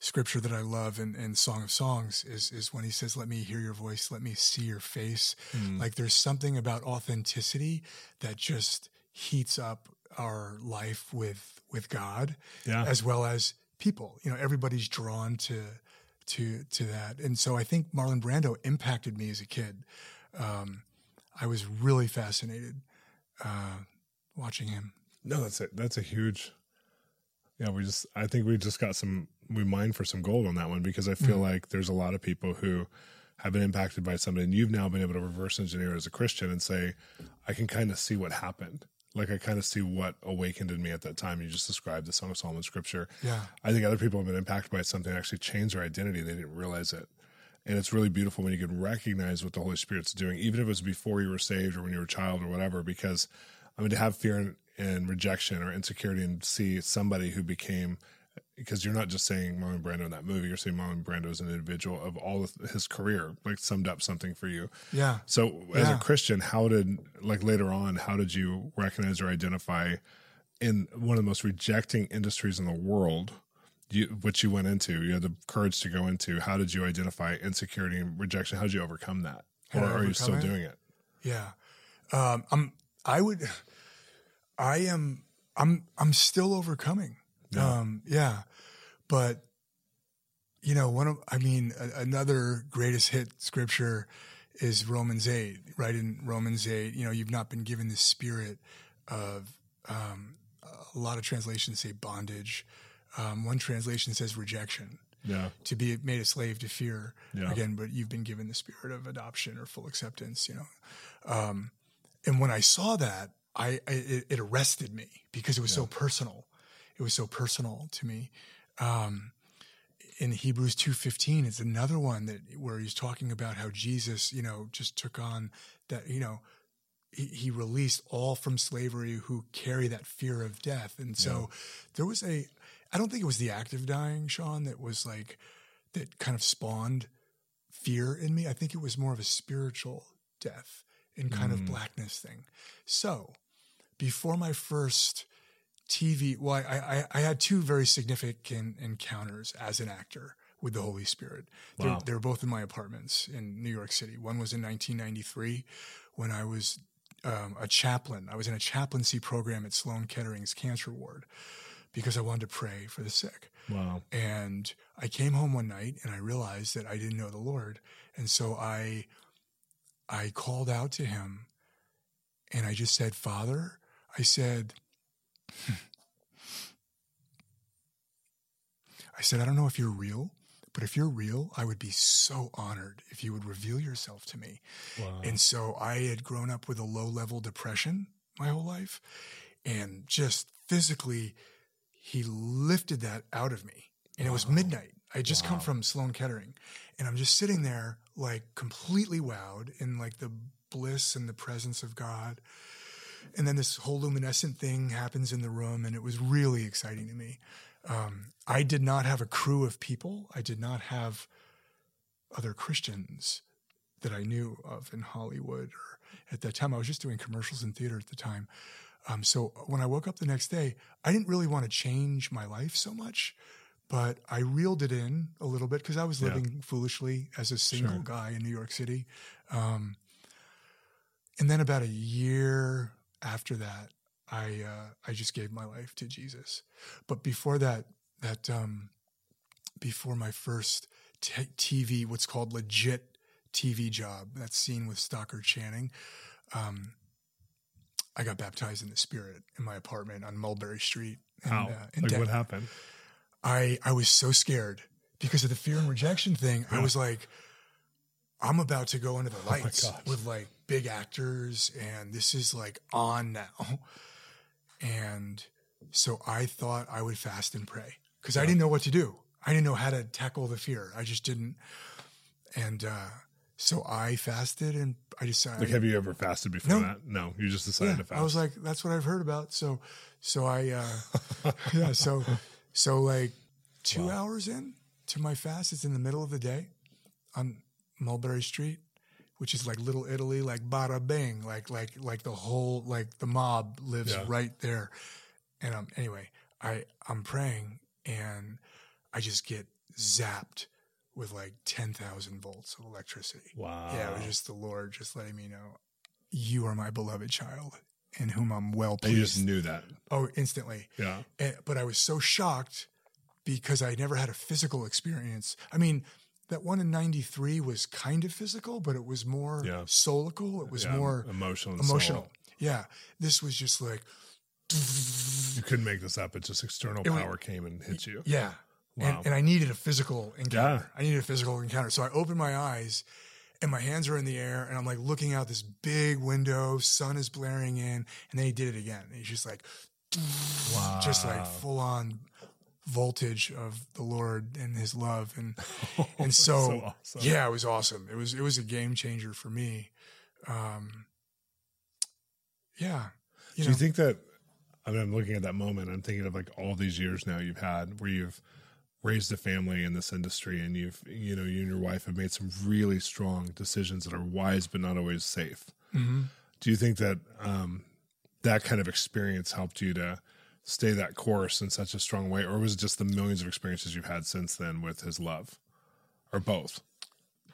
scripture that I love in, in Song of Songs is is when he says, "Let me hear your voice, let me see your face." Mm. Like there's something about authenticity that just heats up our life with with God Yeah. as well as people. You know, everybody's drawn to to to that, and so I think Marlon Brando impacted me as a kid. Um, I was really fascinated uh, watching him. No, that's a that's a huge. Yeah, we just I think we just got some we mine for some gold on that one because I feel mm. like there's a lot of people who have been impacted by something and you've now been able to reverse engineer as a Christian and say, I can kind of see what happened. Like I kind of see what awakened in me at that time. You just described the Song of Solomon scripture. Yeah. I think other people have been impacted by something that actually changed their identity. They didn't realize it. And it's really beautiful when you can recognize what the Holy Spirit's doing, even if it was before you were saved or when you were a child or whatever, because I mean, to have fear and, and rejection or insecurity and see somebody who became, because you're not just saying Marlon Brando in that movie, you're saying Marlon Brando as an individual of all of his career, like summed up something for you. Yeah. So as Yeah. a Christian, how did like later on, how did you recognize or identify in one of the most rejecting industries in the world, you, which you went into, you had the courage to go into. How did you identify insecurity and rejection? How did you overcome that? Or are you still it? doing it? Yeah. Um, I'm, I would, I am, I'm, I'm still overcoming. Yeah. Um, yeah. But, you know, one of, I mean, a, another greatest hit scripture is Romans 8, right? In Romans 8, you know, you've not been given the spirit of, um, a lot of translations say bondage. Um, one translation says rejection Yeah. to be made a slave to fear Yeah. again but you've been given the spirit of adoption or full acceptance you know um, and when i saw that i, I it, it arrested me because it was so personal it was so personal to me. Um, in hebrews 2.15 it's another one that where he's talking about how jesus you know just took on that you know he, he released all from slavery who carry that fear of death. And so there was a i don't think it was the act of dying Shawn that was like that kind of spawned fear in me. I think it was more of a spiritual death and kind of blackness thing. So before my first tv well i i, I had two very significant encounters as an actor with the holy spirit Wow. they're, they're both in my apartments in new york city one was in 1993 when i was um, a chaplain. I was in a chaplaincy program at Sloan Kettering's cancer ward because I wanted to pray for the sick. Wow. And I came home one night and I realized that I didn't know the Lord. And so I I called out to him and I just said, "Father," I said I said, "I don't know if you're real, but if you're real, I would be so honored if you would reveal yourself to me." Wow. And so I had grown up with a low level depression my whole life. And just physically, he lifted that out of me. And it was midnight. I had just come from Sloan Kettering. And I'm just sitting there, like completely wowed in like the bliss and the presence of God. And then this whole luminescent thing happens in the room, and it was really exciting to me. Um, I did not have a crew of people. I did not have other Christians that I knew of in Hollywood or at that time. I was just doing commercials and theater at the time. Um, so when I woke up the next day, I didn't really want to change my life so much, but I reeled it in a little bit because I was Yeah. living foolishly as a single Sure. guy in New York City. Um, and then about a year after that, I uh, I just gave my life to Jesus. But before that, that um, before my first t- TV, what's called legit TV job, that scene with Stockard Channing, um, I got baptized in the Spirit in my apartment on Mulberry Street. in, How? uh, in like Denver. what happened? I I was so scared because of the fear and rejection thing. I was like, I'm about to go into the lights gosh. with like big actors, and this is like on now. And so I thought I would fast and pray because I didn't know what to do. I didn't know how to tackle the fear. I just didn't. And uh, so I fasted, and I decided. Like, have you ever fasted before No. that? No, you just decided Yeah, to fast. I was like, that's what I've heard about. So, so I, uh, yeah, so, so like two hours in, to my fast. It's in the middle of the day on Mulberry Street, which is like Little Italy, like bada bing, like like like the whole like the mob lives Yeah. right there. And um, anyway, I I'm praying and I just get zapped with like ten thousand volts of electricity. Wow. Yeah, it was just the Lord just letting me know you are my beloved child in whom I'm well And you just knew that. oh, instantly. Yeah. Eh, but I was so shocked because I never had a physical experience. I mean, that one in 93 was kind of physical, but it was more Yeah. soulical. It was Yeah, more emotional. emotional. Yeah. This was just like, You couldn't make this up. It's just external It power came and hit you. yeah. Wow. And, and I needed a physical encounter. Yeah. I needed a physical encounter. So I opened my eyes and my hands are in the air and I'm like looking out this big window, sun is blaring in, and then he did it again. And he's just like, Wow. just like full on voltage of the Lord and his love. And, and so, So awesome. yeah, it was awesome. It was, it was a game changer for me. Um, yeah. You Do know, you think that? I mean, I'm looking at that moment. I'm thinking of like all these years now you've had where you've raised a family in this industry, and you've you know you and your wife have made some really strong decisions that are wise but not always safe. Mhm. Do you think that um, that kind of experience helped you to stay that course in such a strong way, or was it just the millions of experiences you've had since then with His love, or both?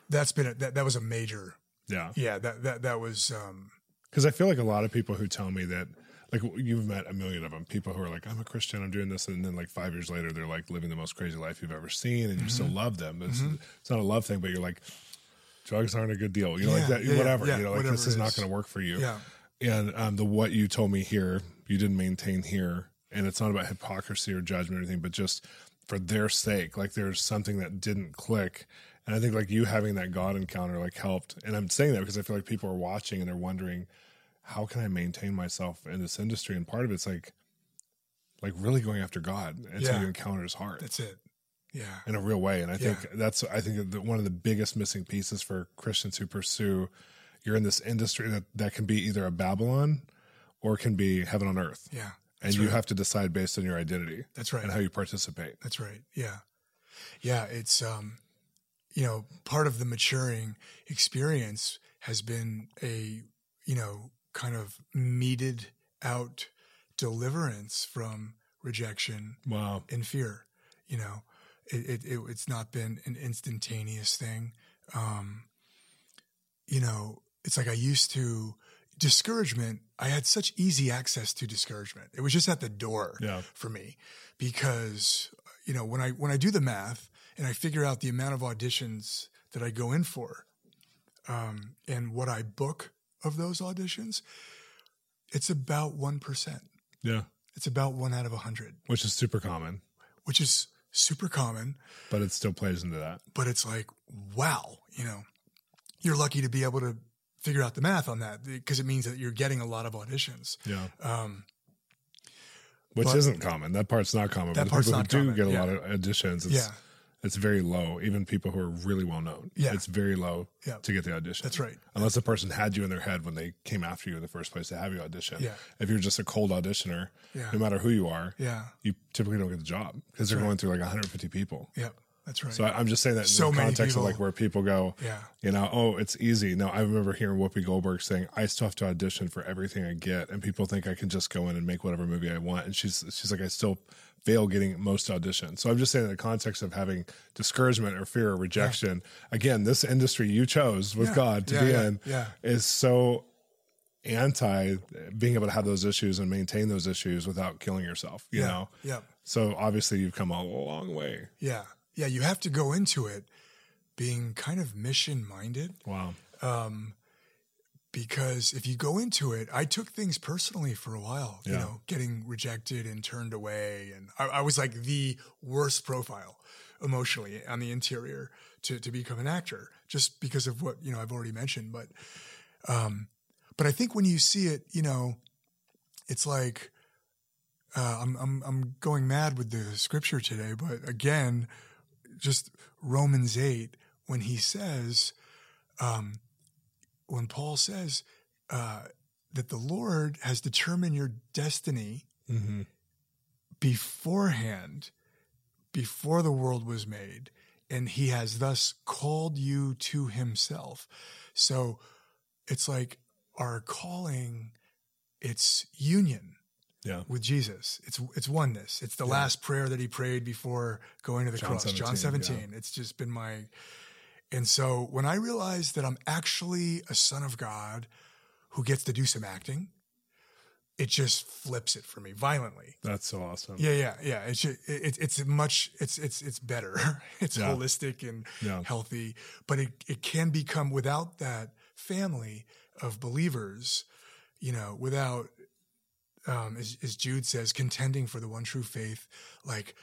that's been, a, that, that was a major, Yeah, yeah, that, that, that was, um, Because I feel like a lot of people who tell me that, like you've met a million of them, people who are like, I'm a Christian, I'm doing this. And then like five years later, they're like living the most crazy life you've ever seen and you still love them. It's, it's not a love thing, but you're like, drugs aren't a good deal. You know, like that, yeah, yeah, whatever, yeah, you know, like this is it not going to work for you. yeah. And um, the what you told me here, you didn't maintain here. And it's not about hypocrisy or judgment or anything, but just for their sake, like there's something that didn't click. And I think like you having that God encounter like helped. And I'm saying that because I feel like people are watching and they're wondering, how can I maintain myself in this industry? And part of it's like, like really going after God until Yeah. you encounter His heart That's it. Yeah. in a real way. And I think that's I think that one of the biggest missing pieces for Christians who pursue you're in this industry that that can be either a Babylon or can be heaven on earth. Yeah. And you have to decide based on your identity That's right. and how you participate. That's right. Yeah. Yeah. It's, um, you know, part of the maturing experience has been a, you know, kind of meted out deliverance from rejection Wow. and fear. You know, it, it, it it's not been an instantaneous thing. Um, you know, it's like I used to discouragement. I had such easy access to discouragement. It was just at the door Yeah. for me because you know when I when I do the math and I figure out the amount of auditions that I go in for, um, and what I book of those auditions, it's about one percent. Yeah. It's about one out of a hundred, Which is super common, which is super common. but it still plays into that. But it's like, wow, you know, you're lucky to be able to figure out the math on that because it means that you're getting a lot of auditions. Yeah. Um, Which But- isn't common. That part's not common. That but part's people not who do common, get a yeah. lot of auditions, it's, Yeah. it's very low. Even people who are really well known. Yeah. It's very low Yeah. to get the audition. That's right. Unless the person had you in their head when they came after you in the first place to have you audition. Yeah. If you're just a cold auditioner, Yeah. no matter who you are, yeah, you typically don't get the job because they're right. going through like 150 people. yeah, that's right. So I- I'm just saying that So in the context of like where people go, Yeah. you know, oh, it's easy. No, I remember hearing Whoopi Goldberg saying, I still have to audition for everything I get, and people think I can just go in and make whatever movie I want. And she's she's like, I still fail getting most auditions. So I'm just saying in the context of having discouragement or fear or rejection, again, this industry you chose with Yeah. God to Yeah, be yeah, in yeah. is so anti being able to have those issues and maintain those issues without killing yourself. You yeah, know. yeah, So obviously you've come a long way. yeah, yeah. You have to go into it being kind of mission minded. Wow. um, because if you go into it, I took things personally for a while, you know, getting rejected and turned away. And I, I was like the worst profile emotionally on the interior to, to become an actor just because of what, you know, I've already mentioned. But, um, but I think when you see it, you know, it's like, uh, I'm, I'm, I'm going mad with the scripture today, but again, just Romans 8, when he says, um, when Paul says uh, that the Lord has determined your destiny Mm-hmm. beforehand, before the world was made, and he has thus called you to himself. So it's like our calling, it's union Yeah. with Jesus. It's it's oneness. It's the Yeah. last prayer that he prayed before going to the John cross. 17, John 17. It's just been my and so when I realized that I'm actually a son of God who gets to do some acting, it just flips it for me violently. That's so awesome. Yeah, yeah, yeah. It's it, it's much it's it's it's better. It's Yeah. holistic and Yeah. healthy, but it it can become without that family of believers, you know, without um as, as Jude says contending for the one true faith, like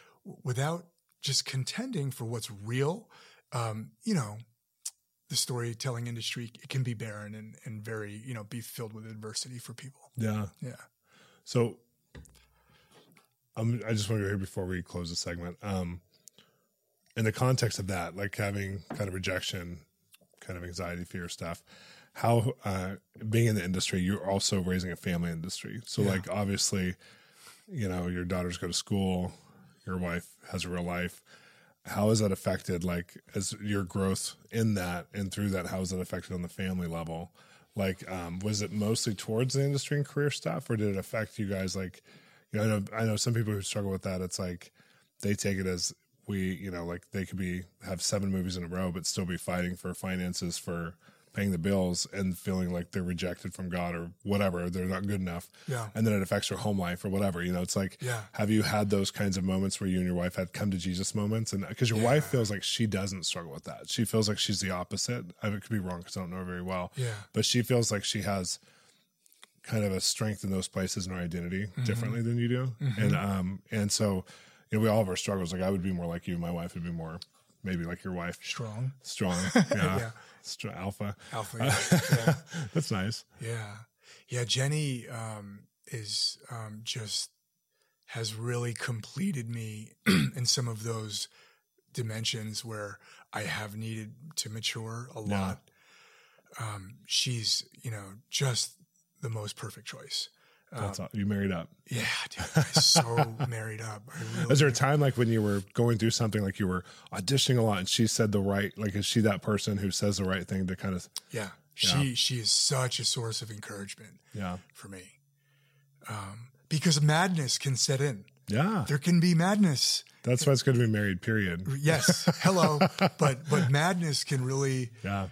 without just contending for what's real, um, you know, the storytelling industry it can be barren and and very, you know, be filled with adversity for people. Yeah. Yeah. So um, I just want to hear before we close the segment. Um, in the context of that, like having kind of rejection, kind of anxiety, fear stuff, how uh, being in the industry, you're also raising a family industry. So, Yeah. like, obviously, you know, your daughters go to school, your wife has a real life. How has that affected, like, as your growth in that and through that? How has that affected on the family level? Like, um, was it mostly towards the industry and career stuff, or did it affect you guys? Like, you know, I know, I know some people who struggle with that. It's like they take it as we, you know, like they could be have seven movies in a row, but still be fighting for finances for paying the bills and feeling like they're rejected from God or whatever. They're not good enough. Yeah. And then it affects your home life or whatever. You know, it's like, Yeah. have you had those kinds of moments where you and your wife had come to Jesus moments? And because your wife feels like she doesn't struggle with that. She feels like she's the opposite. I could be wrong because I don't know her very well. Yeah. But she feels like she has kind of a strength in those places in her identity Mm-hmm. differently than you do. And um and so you know we all have our struggles. Like I would be more like you. My wife would be more maybe like your wife, Strong. strong, yeah, Yeah. Str- alpha. Alpha. Yeah. yeah. That's nice. Yeah. Yeah. Jenny um, is um, just has really completed me in some of those dimensions where I have needed to mature a Yeah. lot. Um, she's, you know, just the most perfect choice. That's all. You married up. Yeah, dude, I'm so married up. Really Is there a time like when you were going through something like you were auditioning a lot and she said the right like is she that person who says the right thing to kind of yeah. She she is such a source of encouragement yeah for me. Um, because madness can set in. yeah There can be madness. that's why it's good to be married period Yes, hello, but but madness can really yeah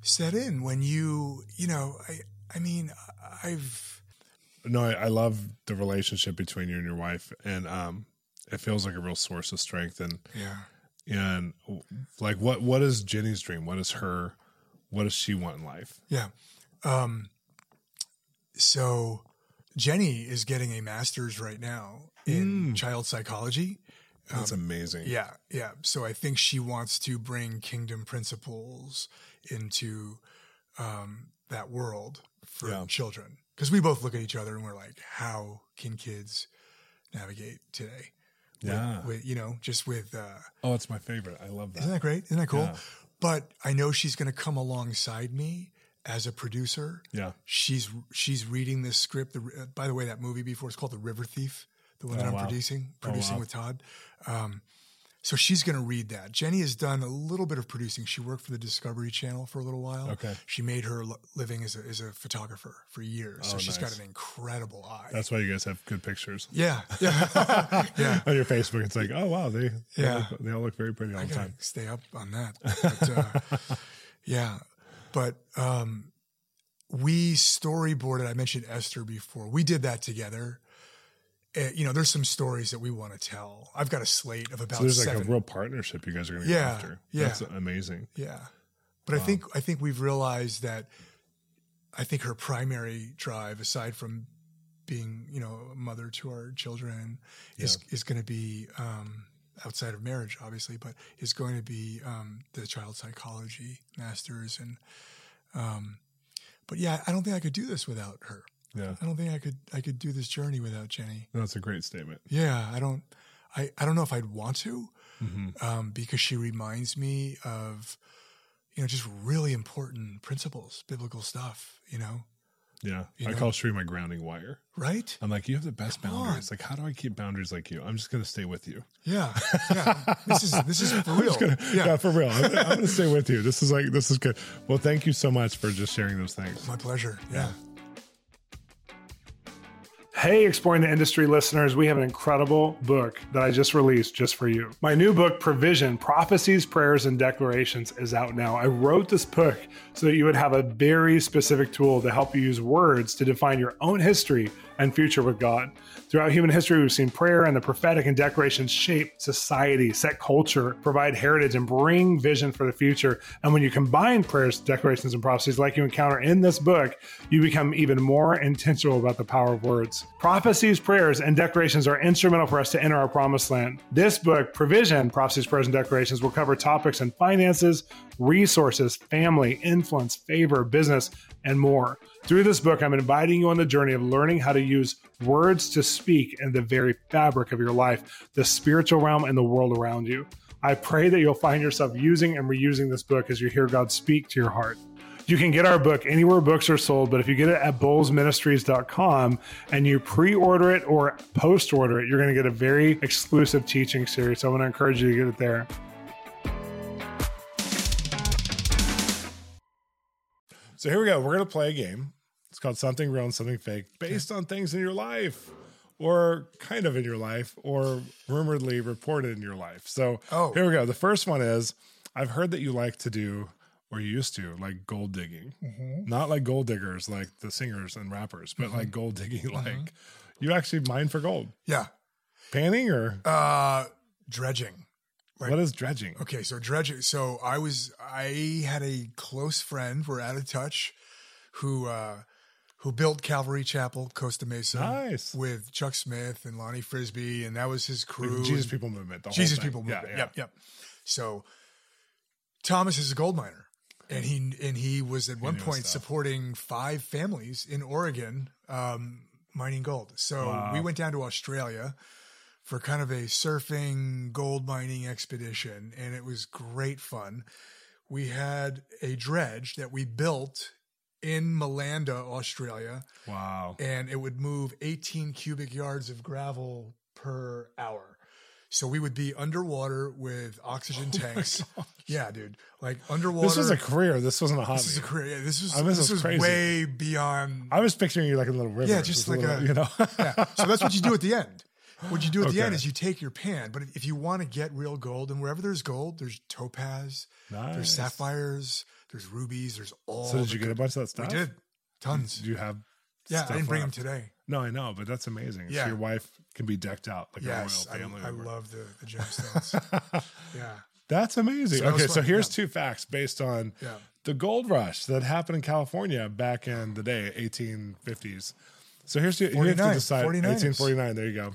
set in when you you know I I mean I've no I, I love the relationship between you and your wife and um it feels like a real source of strength and yeah and like what what is Jenny's dream what is her what does she want in life yeah um so Jenny is getting a master's right now in child psychology. that's amazing Yeah, yeah. So I think she wants to bring kingdom principles into um, that world for Yeah. children. Because we both look at each other and we're like, how can kids navigate today? With- Yeah. With, you know, just with, uh, oh it's my favorite I love that. Isn't that that great? Isn't that cool? Yeah. But I know she's going to come alongside me as a producer. yeah She's she's reading this script. The, uh, by the way, that movie before it's called The River Thief, the one that Oh, I'm wow. producing, Oh, producing wow. with Todd. Um, so she's going to read that. Jenny has done a little bit of producing. She worked for the Discovery Channel for a little while. Okay. She made her living as a, as a photographer for years. Oh, so she's nice. got an incredible eye. that's why you guys have good pictures yeah, yeah, yeah. on your Facebook it's like oh wow they they, Yeah. look, they all look very pretty all I the time stay up on that. But, uh, yeah, but um, we storyboarded. I mentioned Esther before. We did that together. Uh, you know, there's some stories that we want to tell. I've got a slate of about so there's seven. like a real partnership you guys are going to go Yeah, after yeah. that's amazing yeah, but I think I think we've realized that. I think her primary drive, aside from being, you know, a mother to our children, is is going to be um, outside of marriage, obviously, but is going to be um, the child psychology masters and. Um, but yeah, I don't think I could do this without her. Yeah I don't think I could I could do this journey without Jenny. that's a great statement Yeah, I don't I, I don't know if I'd want to Mhm. um, because she reminds me of you know just really important principles, biblical stuff. You know, Yeah. You I know? call Cherie my grounding wire. right? I'm like, you have the best Come boundaries. Like, how do I keep boundaries like you? I'm just going to stay with you. Yeah, yeah. this is this is for real. Yeah, Yeah, for real. I'm, I'm going to stay with you. This is like, this is good. Well, thank you so much for just sharing those things. my pleasure. Yeah. Hey, Exploring the Industry listeners, we have an incredible book that I just released just for you. My new book, Provision Prophecies, Prayers, and Declarations, is out now. I wrote this book so that you would have a very specific tool to help you use words to define your own history and future with God. Throughout human history, we've seen prayer and the prophetic and decorations shape society, set culture, provide heritage, and bring vision for the future. And when you combine prayers, declarations, and prophecies like you encounter in this book, you become even more intentional about the power of words. Prophecies, prayers, and declarations are instrumental for us to enter our promised land. This book, Provision, Prophecies, Prayers, and Declarations, will cover topics in finances, resources, family, influence, favor, business, and more. Through this book, I'm inviting you on the journey of learning how to use words to speak in the very fabric of your life, the spiritual realm, and the world around you. I pray that you'll find yourself using and reusing this book as you hear God speak to your heart. You can get our book anywhere books are sold, but if you get it at bolzministries.com and you pre order it or post order it, you're going to get a very exclusive teaching series. So I want to encourage you to get it there. So here we go. We're going to play a game. It's called Something Real and Something Fake, based on things in your life, or kind of in your life, or rumoredly reported in your life. So Oh. here we go. The first one is I've heard that you like to do, or you used to, like gold digging. Mm-hmm. Not like gold diggers, like the singers and rappers, but like mm-hmm. gold digging, mm-hmm. like you actually mine for gold. Yeah. Panning or Uh, dredging. Like, what is dredging? Okay, so dredging. So I was, I had a close friend. We're out of touch, who uh, who built Calvary Chapel, Costa Mesa, Nice. with Chuck Smith and Lonnie Frisbee, and that was his crew. the Jesus People Movement. Jesus. People Movement. yeah. Yep, yep. So Thomas is a gold miner, and he and he was at one point supporting five families in Oregon um, mining gold. So Wow. we went down to Australia for kind of a surfing gold mining expedition, and it was great fun. We had a dredge that we built in Malanda, Australia, Wow. and it would move 18 cubic yards of gravel per hour. So we would be underwater with oxygen oh tanks. Yeah, dude. Like underwater. Oh This was a career. This wasn't a hobby. this is a career. Yeah, this was I mean, this this is was way beyond. I was picturing you like a little river. Yeah, just a like little, a- you know. yeah. So that's what you do at the end. What you do at the end is you take your pan, but if you want to get real gold, and wherever there's gold, there's topaz, nice. there's sapphires, there's rubies, there's all. So did you get a bunch of that We stuff? did tons. Do you have? Yeah, I didn't bring them today. No, I know, but that's amazing. So Yeah. your wife can be decked out like Yes, a I, royal family. I member. love the, the gemstones. yeah, That's amazing. So okay, so here's yeah. two facts based on yeah. the gold rush that happened in California back in the day, 1850s. So here's you, you have to decide 49ers. 1849. There you go.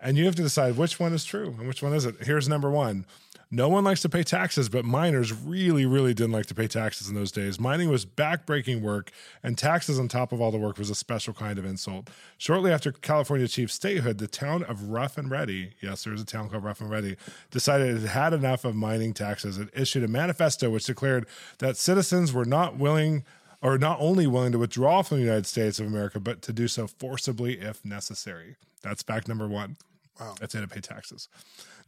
And you have to decide which one is true and which one isn't. Here's number one. No one likes to pay taxes, but miners really, really didn't like to pay taxes in those days. Mining was backbreaking work, and taxes on top of all the work was a special kind of insult. Shortly after California achieved statehood, the town of Rough and Ready, yes, there's a town called Rough and Ready, decided it had enough of mining taxes. It issued a manifesto which declared that citizens were not willing or not only willing to withdraw from the United States of America, but to do so forcibly if necessary. That's fact number one. Wow. That's it to pay taxes.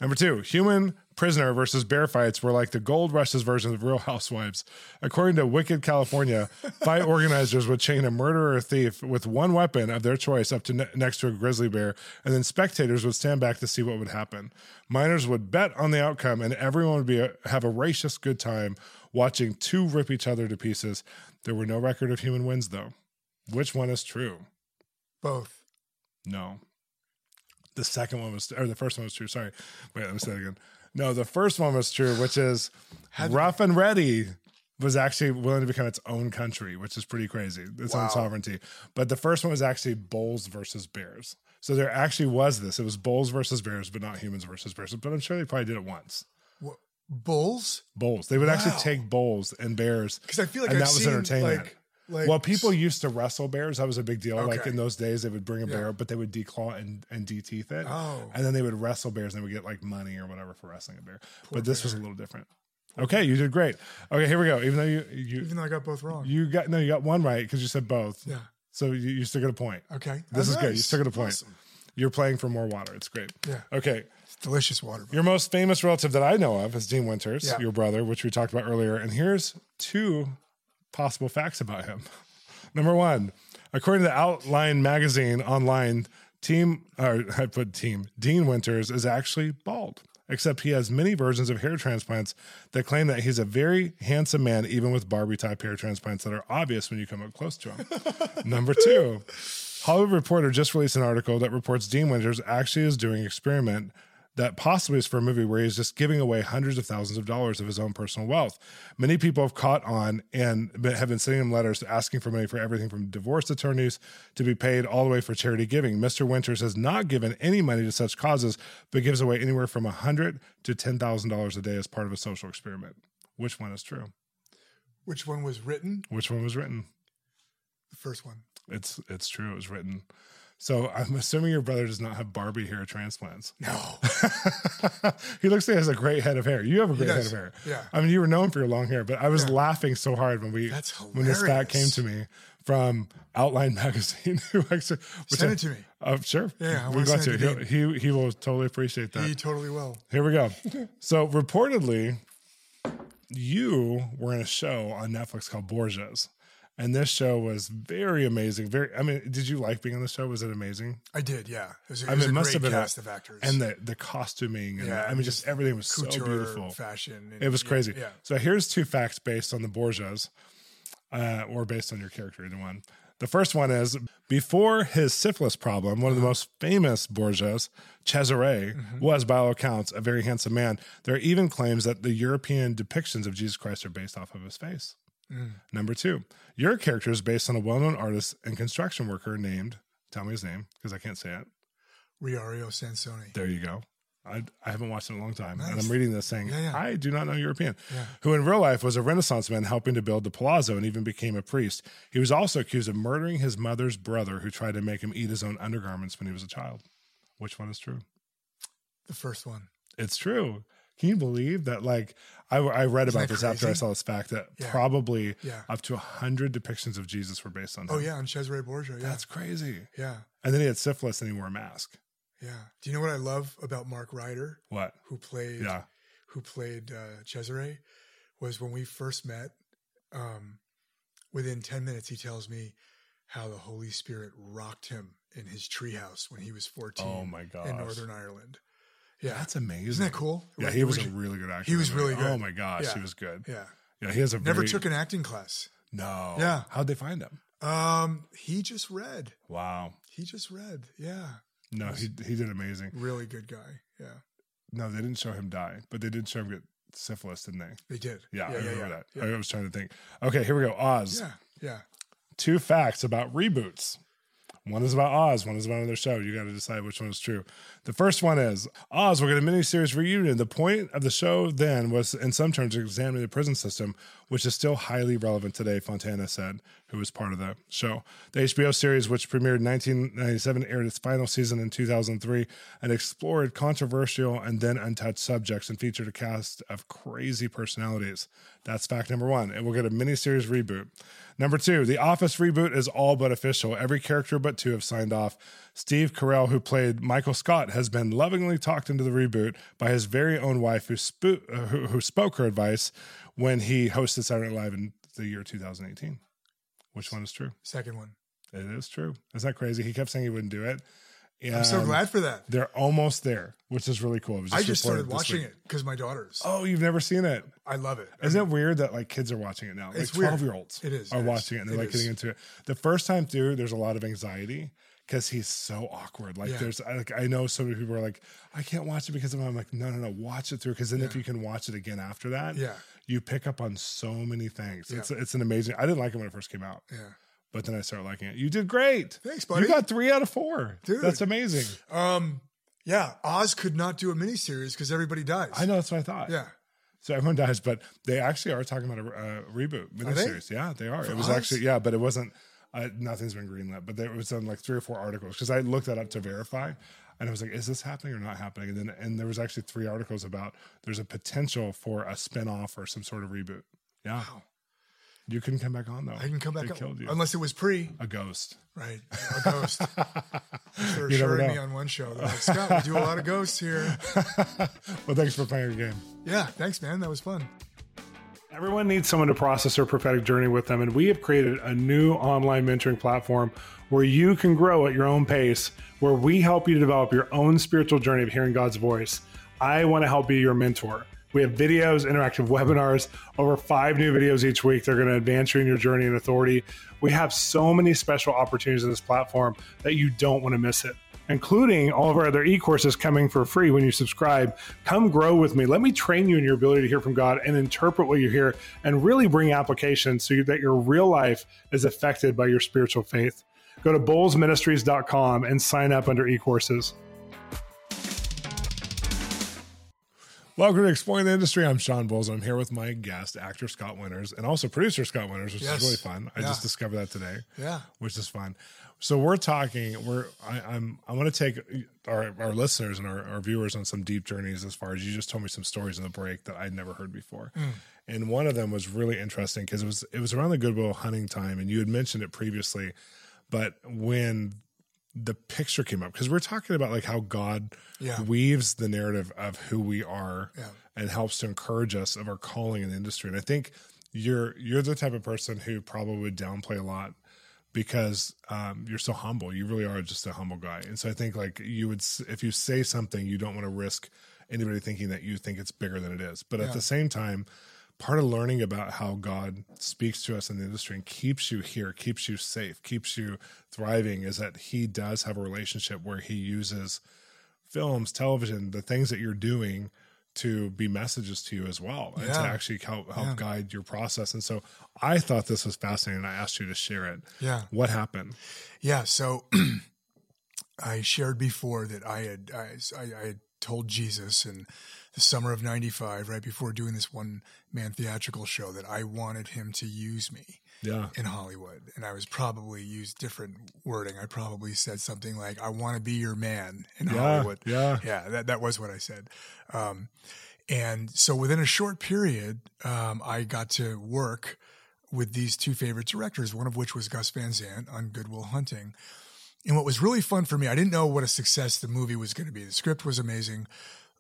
Number two, human prisoner versus bear fights were like the gold rushes version of Real Housewives. According to Wicked California, fight organizers would chain a murderer or thief with one weapon of their choice up to ne- next to a grizzly bear, and then spectators would stand back to see what would happen. Miners would bet on the outcome, and everyone would be a, have a raucous good time watching two rip each other to pieces. There were no record of human wins, though. Which one is true? Both. No. The second one was, or the first one was true. Sorry. Wait, let me say it again. No, the first one was true, which is Rough and Ready was actually willing to become its own country, which is pretty crazy. Its Wow. own sovereignty. But the first one was actually bulls versus bears. So there actually was this. It was bulls versus bears, but not humans versus bears. But I'm sure they probably did it once. Wha- Bulls? Bulls. They would actually take bulls and bears. Because I feel like that was seen, entertainment. Like, like well, people used to wrestle bears. That was a big deal. Like in those days, they would bring a Yeah. bear, but they would declaw and, and deteeth it. Oh. And then they would wrestle bears and they would get like money or whatever for wrestling a bear. but this was a little different. Okay, you did great. Okay, here we go. Even though you you Even though I got both wrong. you got no, you got one right because you said both. yeah. So you, you still get a point. Okay. This Oh, is good. You nice. still get a point. Awesome. You're playing for more water. It's great. Yeah. Okay. It's delicious water. Your most famous relative that I know of is Dean Winters, Yeah. your brother, which we talked about earlier. And here's two possible facts about him. Number one, according to Outline magazine online, team or I put team Dean Winters is actually bald. Except he has many versions of hair transplants that claim that he's a very handsome man, even with Barbie type hair transplants that are obvious when you come up close to him. Number two, Hollywood Reporter just released an article that reports Dean Winters actually is doing an experiment that possibly is for a movie where he's just giving away hundreds of thousands of dollars of his own personal wealth. Many people have caught on and have been sending him letters asking for money for everything from divorce attorneys to be paid all the way for charity giving. Mr. Winters has not given any money to such causes, but gives away anywhere from a hundred to ten thousand dollars a day as part of a social experiment. Which one is true? Which one was written? Which one was written? The first one. It's it's true. It was written. So I'm assuming your brother does not have Barbie hair transplants. No. he looks like he has a great head of hair. You have a great head of hair. Yeah. I mean, you were known for your long hair, but I was Yeah. laughing so hard when we when this fact came to me from Outline magazine. who actually which Send I- it to me. Oh, sure. Yeah, I we got to. to He, he he will totally appreciate that. He totally will. Here we go. so reportedly, you were in a show on Netflix called Borgias. And this show was very amazing. Very, I mean, did you like being on the show? Was it amazing? I did, yeah. It was, it I mean, it a must great have been a- cast of actors. And the the costuming, and Yeah, I mean, just, just everything was so beautiful. fashion. and- It was crazy. Yeah. So here's two facts based on the Borgias, uh, or based on your character, either one. The first one is before his syphilis problem, one of the most famous Borgias, Cesare, was by all accounts a very handsome man. There are even claims that the European depictions of Jesus Christ are based off of his face. Mm. Number two, your character is based on a well known artist and construction worker named, tell me his name because I can't say it. Riario Sansoni. There you go. I, I haven't watched it in a long time. And I'm reading this saying, Yeah, yeah. I do not know European, Yeah. who in real life was a Renaissance man helping to build the Palazzo and even became a priest. He was also accused of murdering his mother's brother who tried to make him eat his own undergarments when he was a child. Which one is true? The first one. It's true. Can you believe that? Like, I, I read Isn't about this after I saw this fact that Yeah. probably Yeah. up to 100 depictions of Jesus were based on him. Oh, yeah, on Cesare Borgia. Yeah. That's crazy. yeah. And then he had syphilis and he wore a mask. Yeah. Do you know what I love about Mark Ryder, What? who played Yeah. who played uh, Cesare, was when we first met. Um, within ten minutes, he tells me how the Holy Spirit rocked him in his treehouse when he was fourteen. Oh my gosh. In Northern Ireland. Yeah, That's amazing. isn't that cool? Yeah, he was a really good actor. he was in that movie. really good. Oh my gosh, Yeah. he was good. yeah. Yeah, he has a Never very, took an acting class. no. Yeah. how'd they find him? Um, he just read. Wow, He just read. Yeah, no, he he did amazing. really good guy. Yeah, No, they didn't show him die, but they did show him get syphilis, didn't they? they did. Yeah, I yeah, remember yeah, that. Yeah. I was trying to think. Okay, here we go. Oz. yeah, yeah. Two facts about reboots. One is about Oz, one is about another show. You got to decide which one is true. The first one is Oz will get a miniseries reunion. The point of the show then was, in some terms, examining the prison system, which is still highly relevant today, Fontana said, who was part of that show. The HBO series, which premiered in 1997, aired its final season in 2003 and explored controversial and then untouched subjects and featured a cast of crazy personalities. That's fact number one. It will get a miniseries reboot. Number two, the Office reboot is all but official. Every character but two have signed off. Steve Carell, who played Michael Scott, has been lovingly talked into the reboot by his very own wife, who, who, who spoke her advice when he hosted Saturday Night Live in the year 2018. Which one is true? Second one. It is true. Isn't that crazy? He kept saying he wouldn't do it. I'm so glad for that. They're almost there, which is really cool. Was I just started watching week. it because my daughters. Oh, you've never seen it? I love it. Isn't it weird that like kids are watching it now? Like twelve year olds It is, are it is. watching it and they're It like is. getting into it. The first time through, there's a lot of anxiety because he's so awkward. Like Yeah. there's like I know so many people are like, I can't watch it because of him. I'm like, no, no, no, watch it through because then if you can watch it again after that, Yeah. You pick up on so many things. Yeah. It's it's an amazing. I didn't like it when it first came out, Yeah. but then I started liking it. You did great. Thanks, buddy. You got three out of four. Dude. That's amazing. Um, yeah, Oz could not do a miniseries because everybody dies. I know that's what I thought. Yeah. So everyone dies, but they actually are talking about a uh, reboot they? miniseries. Yeah, they are. For it was Oz? actually yeah, but it wasn't. Uh, nothing's been greenlit, but there was on like three or four articles because I looked that up to verify, and I was like, "Is this happening or not happening?" And then and there was actually three articles about there's a potential for a spin-off or some sort of reboot. Yeah, You couldn't come back on though. I can come back on, killed you. unless it was pre. a ghost. Right, a ghost. They're You never assuring me on one show. They're like, Scott, we do a lot of ghosts here. Well, thanks for playing your game. Yeah, thanks, man. That was fun. Everyone needs someone to process their prophetic journey with them, and we have created a new online mentoring platform where you can grow at your own pace, where we help you to develop your own spiritual journey of hearing God's voice. I want to help be your mentor. We have videos, interactive webinars, over five new videos each week. They're going to advance you in your journey in authority. We have so many special opportunities in this platform that you don't want to miss it including all of our other e-courses coming for free when you subscribe. Come grow with me. Let me train you in your ability to hear from God and interpret what you hear and really bring application so that your real life is affected by your spiritual faith. Go to bolzministries.com and sign up under e-courses. Welcome to Exploring the Industry. I'm Shawn Bolz. I'm here with my guest, actor Scott Winters, and also producer Scott Winters, which Yes. is really fun. I Yeah. just discovered that today. Yeah. which is fun. So we're talking. We're I, I'm I want to take our our listeners and our, our viewers on some deep journeys. As far as you just told me some stories in the break that I'd never heard before, mm. and one of them was really interesting because it was it was around the Good Will Hunting time, and you had mentioned it previously, but when the picture came up because we're talking about like how God Yeah. weaves the narrative of who we are Yeah. and helps to encourage us of our calling in the industry. And I think you're you're the type of person who probably would downplay a lot because um, you're so humble. You really are just a humble guy. And so I think like you would if you say something, you don't want to risk anybody thinking that you think it's bigger than it is. But at the same time, part of learning about how God speaks to us in the industry and keeps you here, keeps you safe, keeps you thriving is that he does have a relationship where he uses films, television, the things that you're doing to be messages to you as well and to actually help help Yeah. guide your process. And so I thought this was fascinating. I asked you to share it. Yeah. What happened? Yeah. So I shared before that I had I, I I had told Jesus in the summer of '95, right before doing this one man theatrical show, that I wanted him to use me Yeah. in Hollywood, and I was probably used different wording. I probably said something like, "I want to be your man in Yeah. Hollywood." Yeah. yeah, that that was what I said. Um, and so within a short period, um, I got to work with these two favorite directors, one of which was Gus Van Sant on Good Will Hunting. And what was really fun for me, I didn't know what a success the movie was going to be. The script was amazing.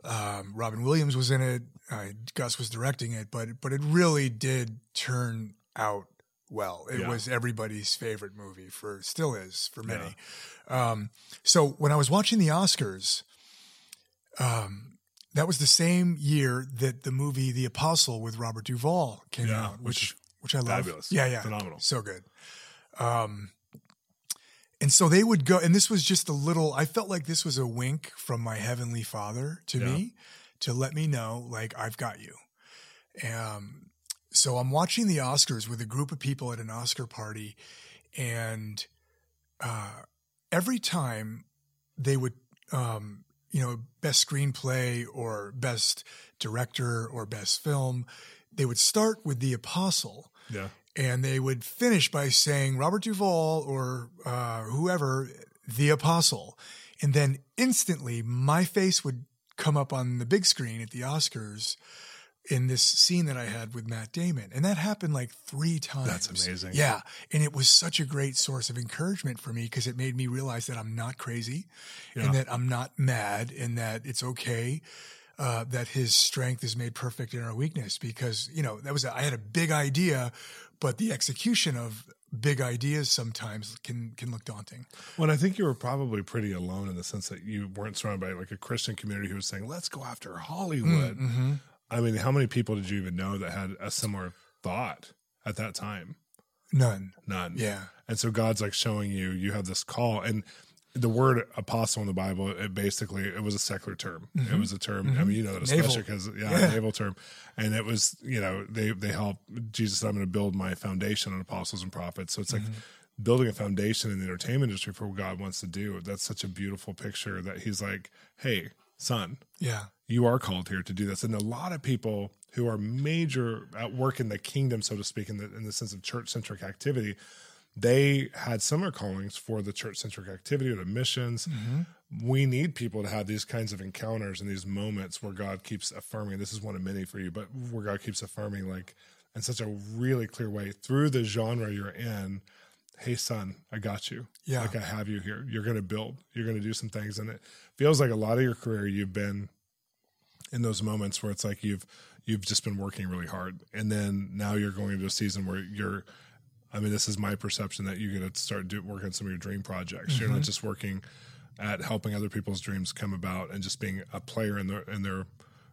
Um, Robin Williams was in it. Uh, Gus was directing it, but but it really did turn out well. It Yeah. was everybody's favorite movie for still is for many. Um, so when I was watching the Oscars, um, that was the same year that the movie The Apostle with Robert Duvall came Yeah, out, which which which I love. fabulous. Yeah, yeah, Phenomenal. so good. Um, and so they would go, and this was just a little. I felt like this was a wink from my heavenly Father to Yeah. me to let me know, like I've got you. Um, so I'm watching the Oscars with a group of people at an Oscar party, and uh, every time they would, um, you know, best screenplay or best director or best film, they would start with The Apostle Yeah. and they would finish by saying Robert Duvall or uh, whoever, the apostle. And then instantly my face would come up on the big screen at the Oscars in this scene that I had with Matt Damon. And that happened like three times. That's amazing. Yeah. And it was such a great source of encouragement for me because it made me realize that I'm not crazy Yeah. and that I'm not mad and that it's okay. Uh, that his strength is made perfect in our weakness because you know that was a, I had a big idea, but the execution of big ideas sometimes can can look daunting. Well, and I think you were probably pretty alone in the sense that you weren't surrounded by like a Christian community who was saying, let's go after Hollywood. Mm-hmm. I mean, how many people did you even know that had a similar thought at that time? None. None. Yeah. And so God's like showing you, you have this call. And the word apostle in the Bible, it basically, it was a secular term. It mm-hmm. was a term. Mm-hmm. I mean, you know especially because, yeah, Yeah. naval term. And it was, you know, they, they help Jesus said, I'm going to build my foundation on apostles and prophets. So it's like mm-hmm. building a foundation in the entertainment industry for what God wants to do. That's such a beautiful picture that he's like, Hey, son, Yeah. you are called here to do this. And a lot of people who are major at work in the kingdom, so to speak, in the in the sense of church centric activity, they had similar callings for the church centric activity or the missions. Mm-hmm. We need people to have these kinds of encounters and these moments where God keeps affirming. This is one of many for you, but where God keeps affirming, like, in such a really clear way through the genre you're in. Hey, son, I got you. Yeah. Like I have you here. You're going to build, you're going to do some things. And it feels like a lot of your career, you've been in those moments where it's like you've, you've just been working really hard. And then now you're going into a season where you're, I mean, this is my perception that you're going to start do, working on some of your dream projects. You're not mm-hmm. just working at helping other people's dreams come about and just being a player in their in their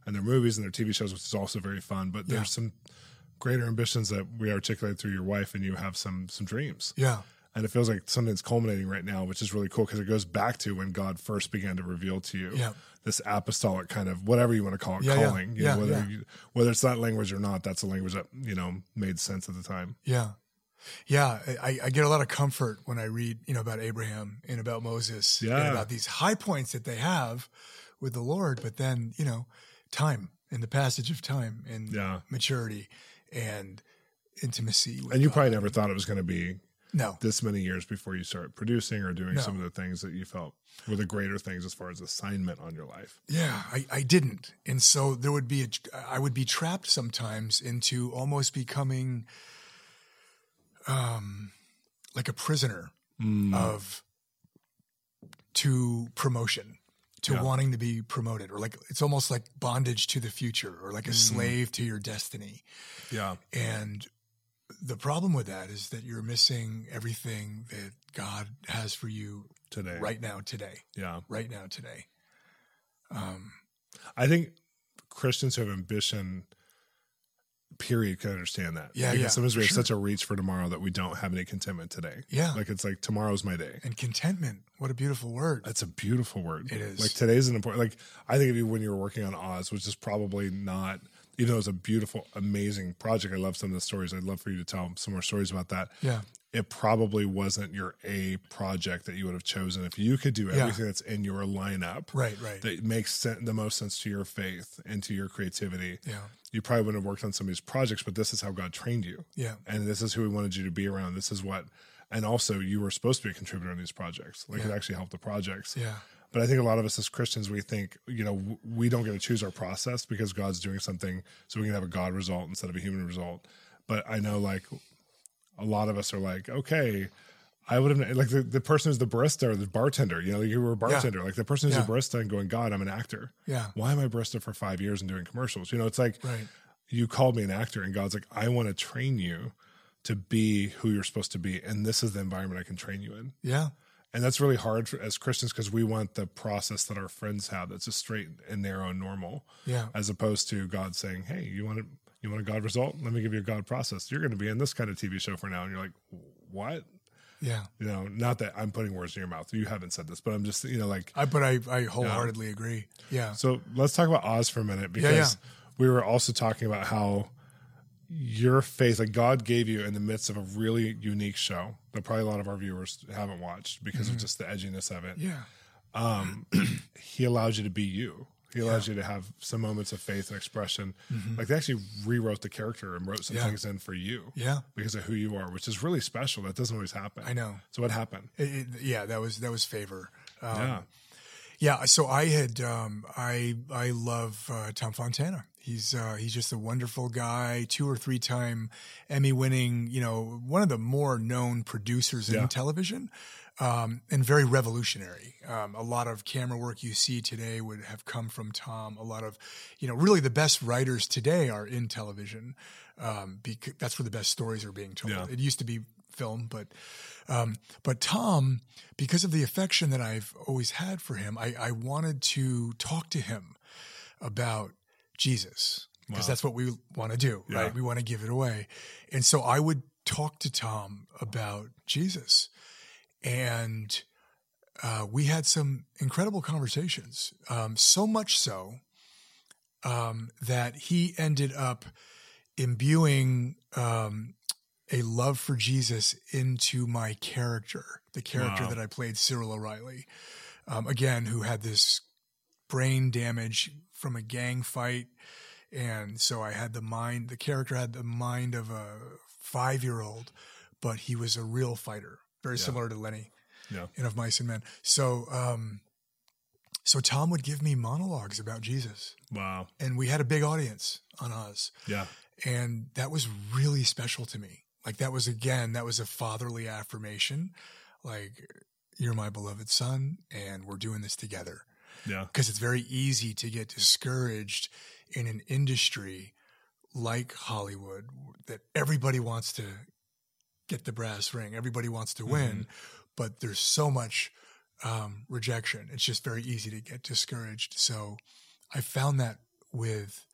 in their movies and their TV shows, which is also very fun. But there's Yeah. some greater ambitions that we articulate through your wife, and you have some some dreams. Yeah. And it feels like something's culminating right now, which is really cool because it goes back to when God first began to reveal to you Yeah. this apostolic kind of whatever you want to call it, Yeah, yeah. calling. You Yeah, know, whether you, whether it's that language or not, that's a language that you know made sense at the time. Yeah. Yeah, I, I get a lot of comfort when I read, you know, about Abraham and about Moses and about these high points that they have with the Lord, but then, you know, time and the passage of time and Yeah. maturity and intimacy. And you probably never thought it was going to be no, this many years before you start producing or doing No. some of the things that you felt were the greater things as far as assignment on your life. Yeah, I, I didn't. And so there would be, a, I would be trapped sometimes into almost becoming um, like a prisoner Mm. of to promotion, to Yeah. wanting to be promoted, or like it's almost like bondage to the future, or like a Mm. slave to your destiny. Yeah. And the problem with that is that you're missing everything that God has for you Today. right now, today, Yeah. right now, today. Um, I think Christians who have ambition, period, can understand that. Yeah, Because yeah, sometimes we have sure. such a reach for tomorrow that we don't have any contentment today. Yeah. Like it's like tomorrow's my day. and contentment. What a beautiful word. That's a beautiful word. It is. Like today's an important. Like I think of you when you were working on Oz, which is probably not. Even though it was a beautiful, amazing project, I love some of the stories. I'd love for you to tell some more stories about that. Yeah. It probably wasn't your A project that you would have chosen if you could do Yeah. everything that's in your lineup. Right, right. That makes sen- the most sense to your faith and to your creativity. Yeah. You probably wouldn't have worked on some of these projects, but this is how God trained you Yeah. and this is who He wanted you to be around. This is what, and also you were supposed to be a contributor in these projects. Like it actually helped the projects. Yeah. But I think a lot of us as Christians, we think, you know, we don't get to choose our process because God's doing something so we can have a God result instead of a human result. But I know like a lot of us are like, okay, I would have, like the, the person who's the barista or the bartender, you know, you were a bartender, like the person who's Yeah. a barista and going, God, I'm an actor. Yeah. Why am I barista for five years and doing commercials? You know, it's like, Right. you called me an actor and God's like, I want to train you to be who you're supposed to be. And this is the environment I can train you in. Yeah. And that's really hard for, as Christians because we want the process that our friends have that's just straight and narrow and normal, Yeah. as opposed to God saying, Hey, you want a, you want a God result? Let me give you a God process. You're going to be in this kind of TV show for now. And you're like, what? Yeah. You know, not that I'm putting words in your mouth. You haven't said this, but I'm just, you know, like, I, but I, I wholeheartedly agree. Yeah. so let's talk about Oz for a minute because yeah. we were also talking about how your faith, like God gave you in the midst of a really unique show that probably a lot of our viewers haven't watched because of just the edginess of it. Mm-hmm. Yeah. Um, he allows you to be you. He allows you to have some moments of faith and expression. Like they actually rewrote the character and wrote some Mm-hmm. Yeah. things in for you Yeah. because of who you are, which is really special. That doesn't always happen. I know. So what happened? It, it- yeah. That was, that was favor. Um, yeah. Yeah, so I had um, I I love uh, Tom Fontana. He's uh, he's just a wonderful guy, two or three time Emmy winning, you know, one of the more known producers Yeah. in television, um, and very revolutionary. Um, a lot of camera work you see today would have come from Tom. A lot of, you know, really the best writers today are in television, um, because that's where the best stories are being told. Yeah. It used to be film, but um, but Tom, because of the affection that I've always had for him, I, I wanted to talk to him about Jesus because Wow. that's what we want to do, Yeah. right? We want to give it away. And so I would talk to Tom about Jesus. And uh, we had some incredible conversations, um, so much so um, that he ended up imbuing um, a love for Jesus into my character, the character Wow. that I played, Cyril O'Reilly, um, again, who had this brain damage from a gang fight. And so I had the mind, the character had the mind of a five year old, but he was a real fighter, very Yeah. similar to Lennie Yeah. in Of Mice and Men. So, um, so Tom would give me monologues about Jesus, Wow. and we had a big audience on Oz. Yeah. And that was really special to me. Like that was again, that was a fatherly affirmation. Like you're my beloved son and we're doing this together. Yeah. Because it's very easy to get discouraged in an industry like Hollywood that everybody wants to get the brass ring, everybody wants to win, Mm-hmm. but there's so much um, rejection. It's just very easy to get discouraged. So I found that with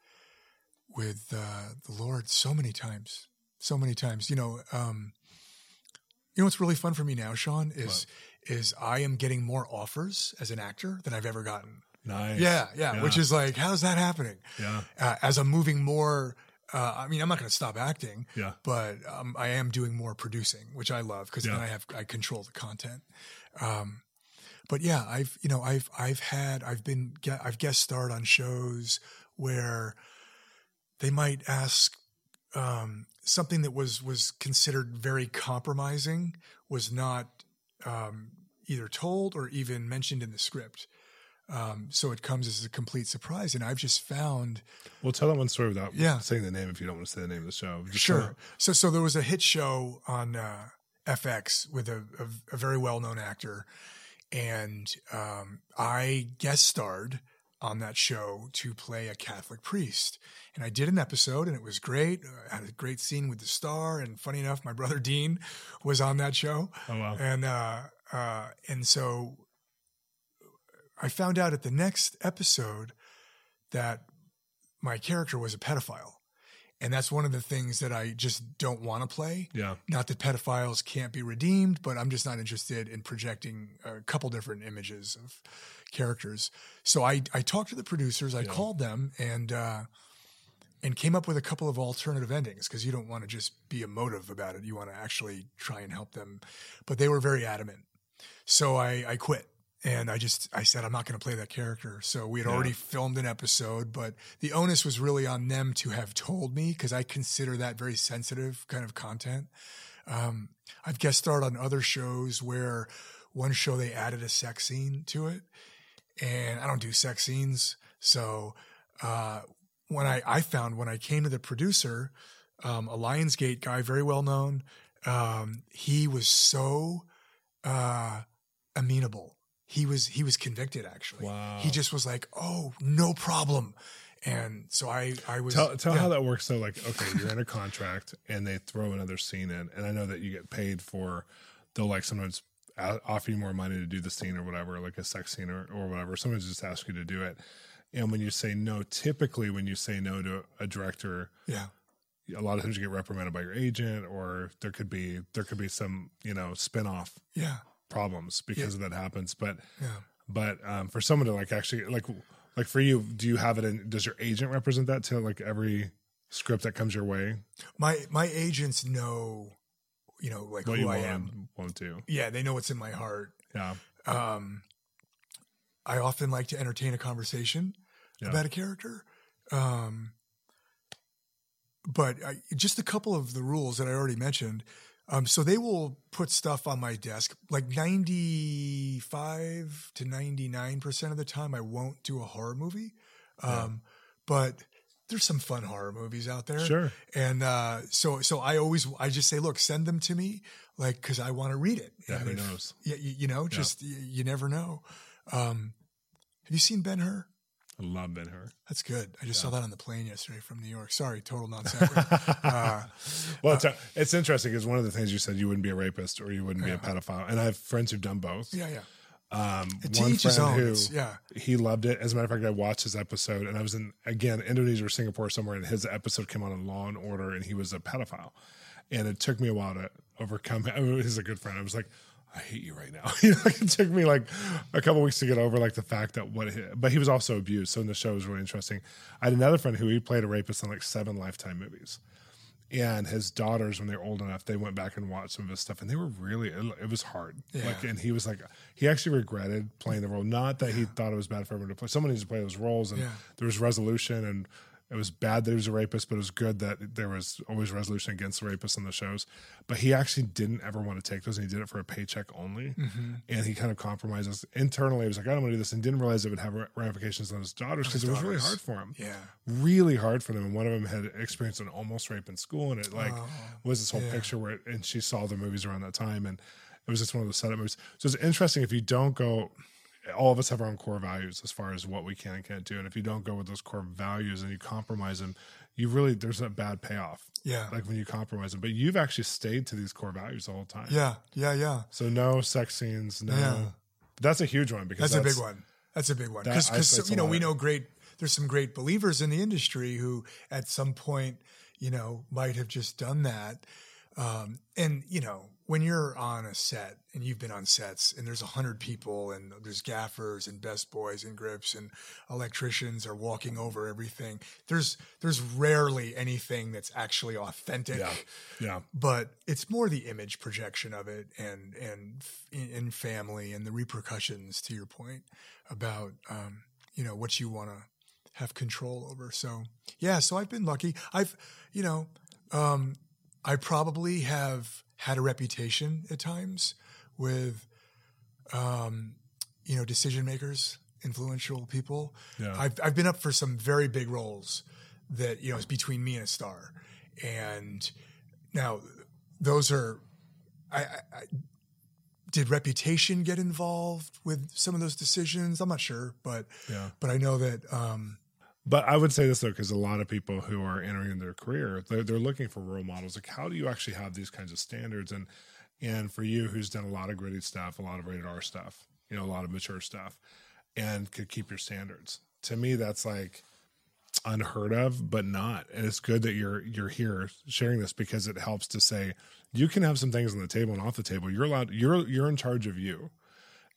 with uh, the Lord so many times, so many times. You know, um, you know what's really fun for me now, Shawn, is is I am getting more offers as an actor than I've ever gotten. Nice. Yeah, yeah, which is like, how's that happening? Yeah. Uh, as I'm moving more, uh, I mean, I'm not going to stop acting, Yeah. but um, I am doing more producing, which I love because Yeah. then I have I control the content. Um, but yeah, I've you know I've I've had I've been I've guest starred on shows where they might ask um, something that was was considered very compromising was not um, either told or even mentioned in the script. Um, so it comes as a complete surprise, and I've just found Well, tell that one story without Yeah. saying the name if you don't want to say the name of the show. Just Sure. tell- So, so there was a hit show on uh, FX with a, a, a very well known actor, and um, I guest starred on that show to play a Catholic priest. And I did an episode, and it was great. I had a great scene with the star, and funny enough, my brother Dean was on that show. Oh, wow. And uh, uh, and so I found out at the next episode that my character was a pedophile. And that's one of the things that I just don't want to play. Yeah. Not that pedophiles can't be redeemed, but I'm just not interested in projecting a couple different images of characters. So I, I talked to the producers, I Yeah. called them and, uh, and came up with a couple of alternative endings because you don't want to just be emotive about it. You want to actually try and help them. But they were very adamant. So I, I quit and I just I said I'm not going to play that character. So we had Yeah. already filmed an episode, but the onus was really on them to have told me because I consider that very sensitive kind of content. Um, I've guest starred on other shows where one show they added a sex scene to it, and I don't do sex scenes. So uh, when I I found when I came to the producer, um, a Lionsgate guy, very well known, um, he was so uh, amenable. He was he was convicted actually. Wow. He just was like, "Oh, no problem." And so I I was Tell, tell yeah. how that works. though like, okay, you're in a contract and they throw another scene in, and I know that you get paid for. They'll like sometimes offer you more money to do the scene or whatever, like a sex scene or, or whatever. Sometimes just ask you to do it, and when you say no, typically when you say no to a director, yeah a lot of times you get reprimanded by your agent, or there could be there could be some you know spin off yeah problems because of that happens. But yeah. but um, for someone to like actually like like for you, do you have it in? Does your agent represent that to like every script that comes your way? My my agents know, you know, like What who I want, am. won't do? Yeah, they know what's in my heart. Yeah, Um, I often like to entertain a conversation Yeah. about a character. Um, but I, just a couple of the rules that I already mentioned. Um, so they will put stuff on my desk. Like 95 to 99% of the time, I won't do a horror movie. Um, But there's some fun horror movies out there. sure. And uh, so, so I always, I just say, look, send them to me, like, because I want to read it. Yeah, And who if- knows? Yeah, you, you know, just you, you never know. Um, have you seen Ben Hur? I love Ben Hur. That's good. I just saw that on the plane yesterday from New York. Sorry, total nonsense. uh, Well, it's, it's interesting because one of the things you said you wouldn't be a rapist or you wouldn't be a pedophile, and I have friends who've done both. yeah, yeah. Um, one friend who, yeah, he loved it. As a matter of fact, I watched his episode, and I was in again Indonesia or Singapore somewhere, and his episode came on in Law and Order, and he was a pedophile, and it took me a while to overcome. I mean, he's a good friend. I was like, I hate you right now. you know, like it took me like a couple weeks to get over like the fact that what, but he was also abused. So in the show was really interesting. I had another friend who he played a rapist in like seven Lifetime movies. And his daughters, when they were old enough, they went back and watched some of his stuff, and they were really. It, was hard. Yeah. Like, and he was like, he actually regretted playing the role. Not that he thought it was bad for everyone to play. Someone needs to play those roles, and Yeah. there was resolution, and It was bad that he was a rapist, but it was good that there was always resolution against the rapist on the shows. But he actually didn't ever want to take those, and he did it for a paycheck only. And he kind of compromises internally. He was like, I don't want to do this, and didn't realize it would have ramifications on his daughters because it was really hard for him. Yeah. really hard for them. And one of them had experienced an almost rape in school, and it like Oh, was this whole yeah. picture where, it, and she saw the movies around that time, and it was just one of those setup movies. So it's interesting if you don't go. All of us have our own core values as far as what we can and can't do, and if you don't go with those core values and you compromise them, you really there's a bad payoff. Yeah. like when you compromise them. But you've actually stayed to these core values all the whole time. Yeah. Yeah. Yeah. So no sex scenes. No. Yeah. That's a huge one because That's, a big one. That's a big one because you know we know great. There's some great believers in the industry who, at some point, you know, might have just done that. Um, and you know, when you're on a set and you've been on sets and there's a hundred people and there's gaffers and best boys and grips and electricians are walking over everything. There's there's rarely anything that's actually authentic Yeah. Yeah. but it's more the image projection of it and and in, in family and the repercussions to your point about um, you know what you want to have control over so yeah so i've been lucky i've you know um, i probably have had a reputation at times with um, you know decision makers influential people Yeah. I've, I've been up for some very big roles that you know is between me and a star and now those are I, I, I did reputation get involved with some of those decisions i'm not sure but Yeah. but i know that um But I would say this though, because a lot of people who are entering their career, they're, they're looking for role models. Like, how do you actually have these kinds of standards? And and for you, who's done a lot of gritty stuff, a lot of rated R stuff, you know, a lot of mature stuff, and could keep your standards. To me, that's like unheard of, but not. And it's good that you're you're here sharing this because it helps to say you can have some things on the table and off the table. You're allowed. You're you're in charge of you.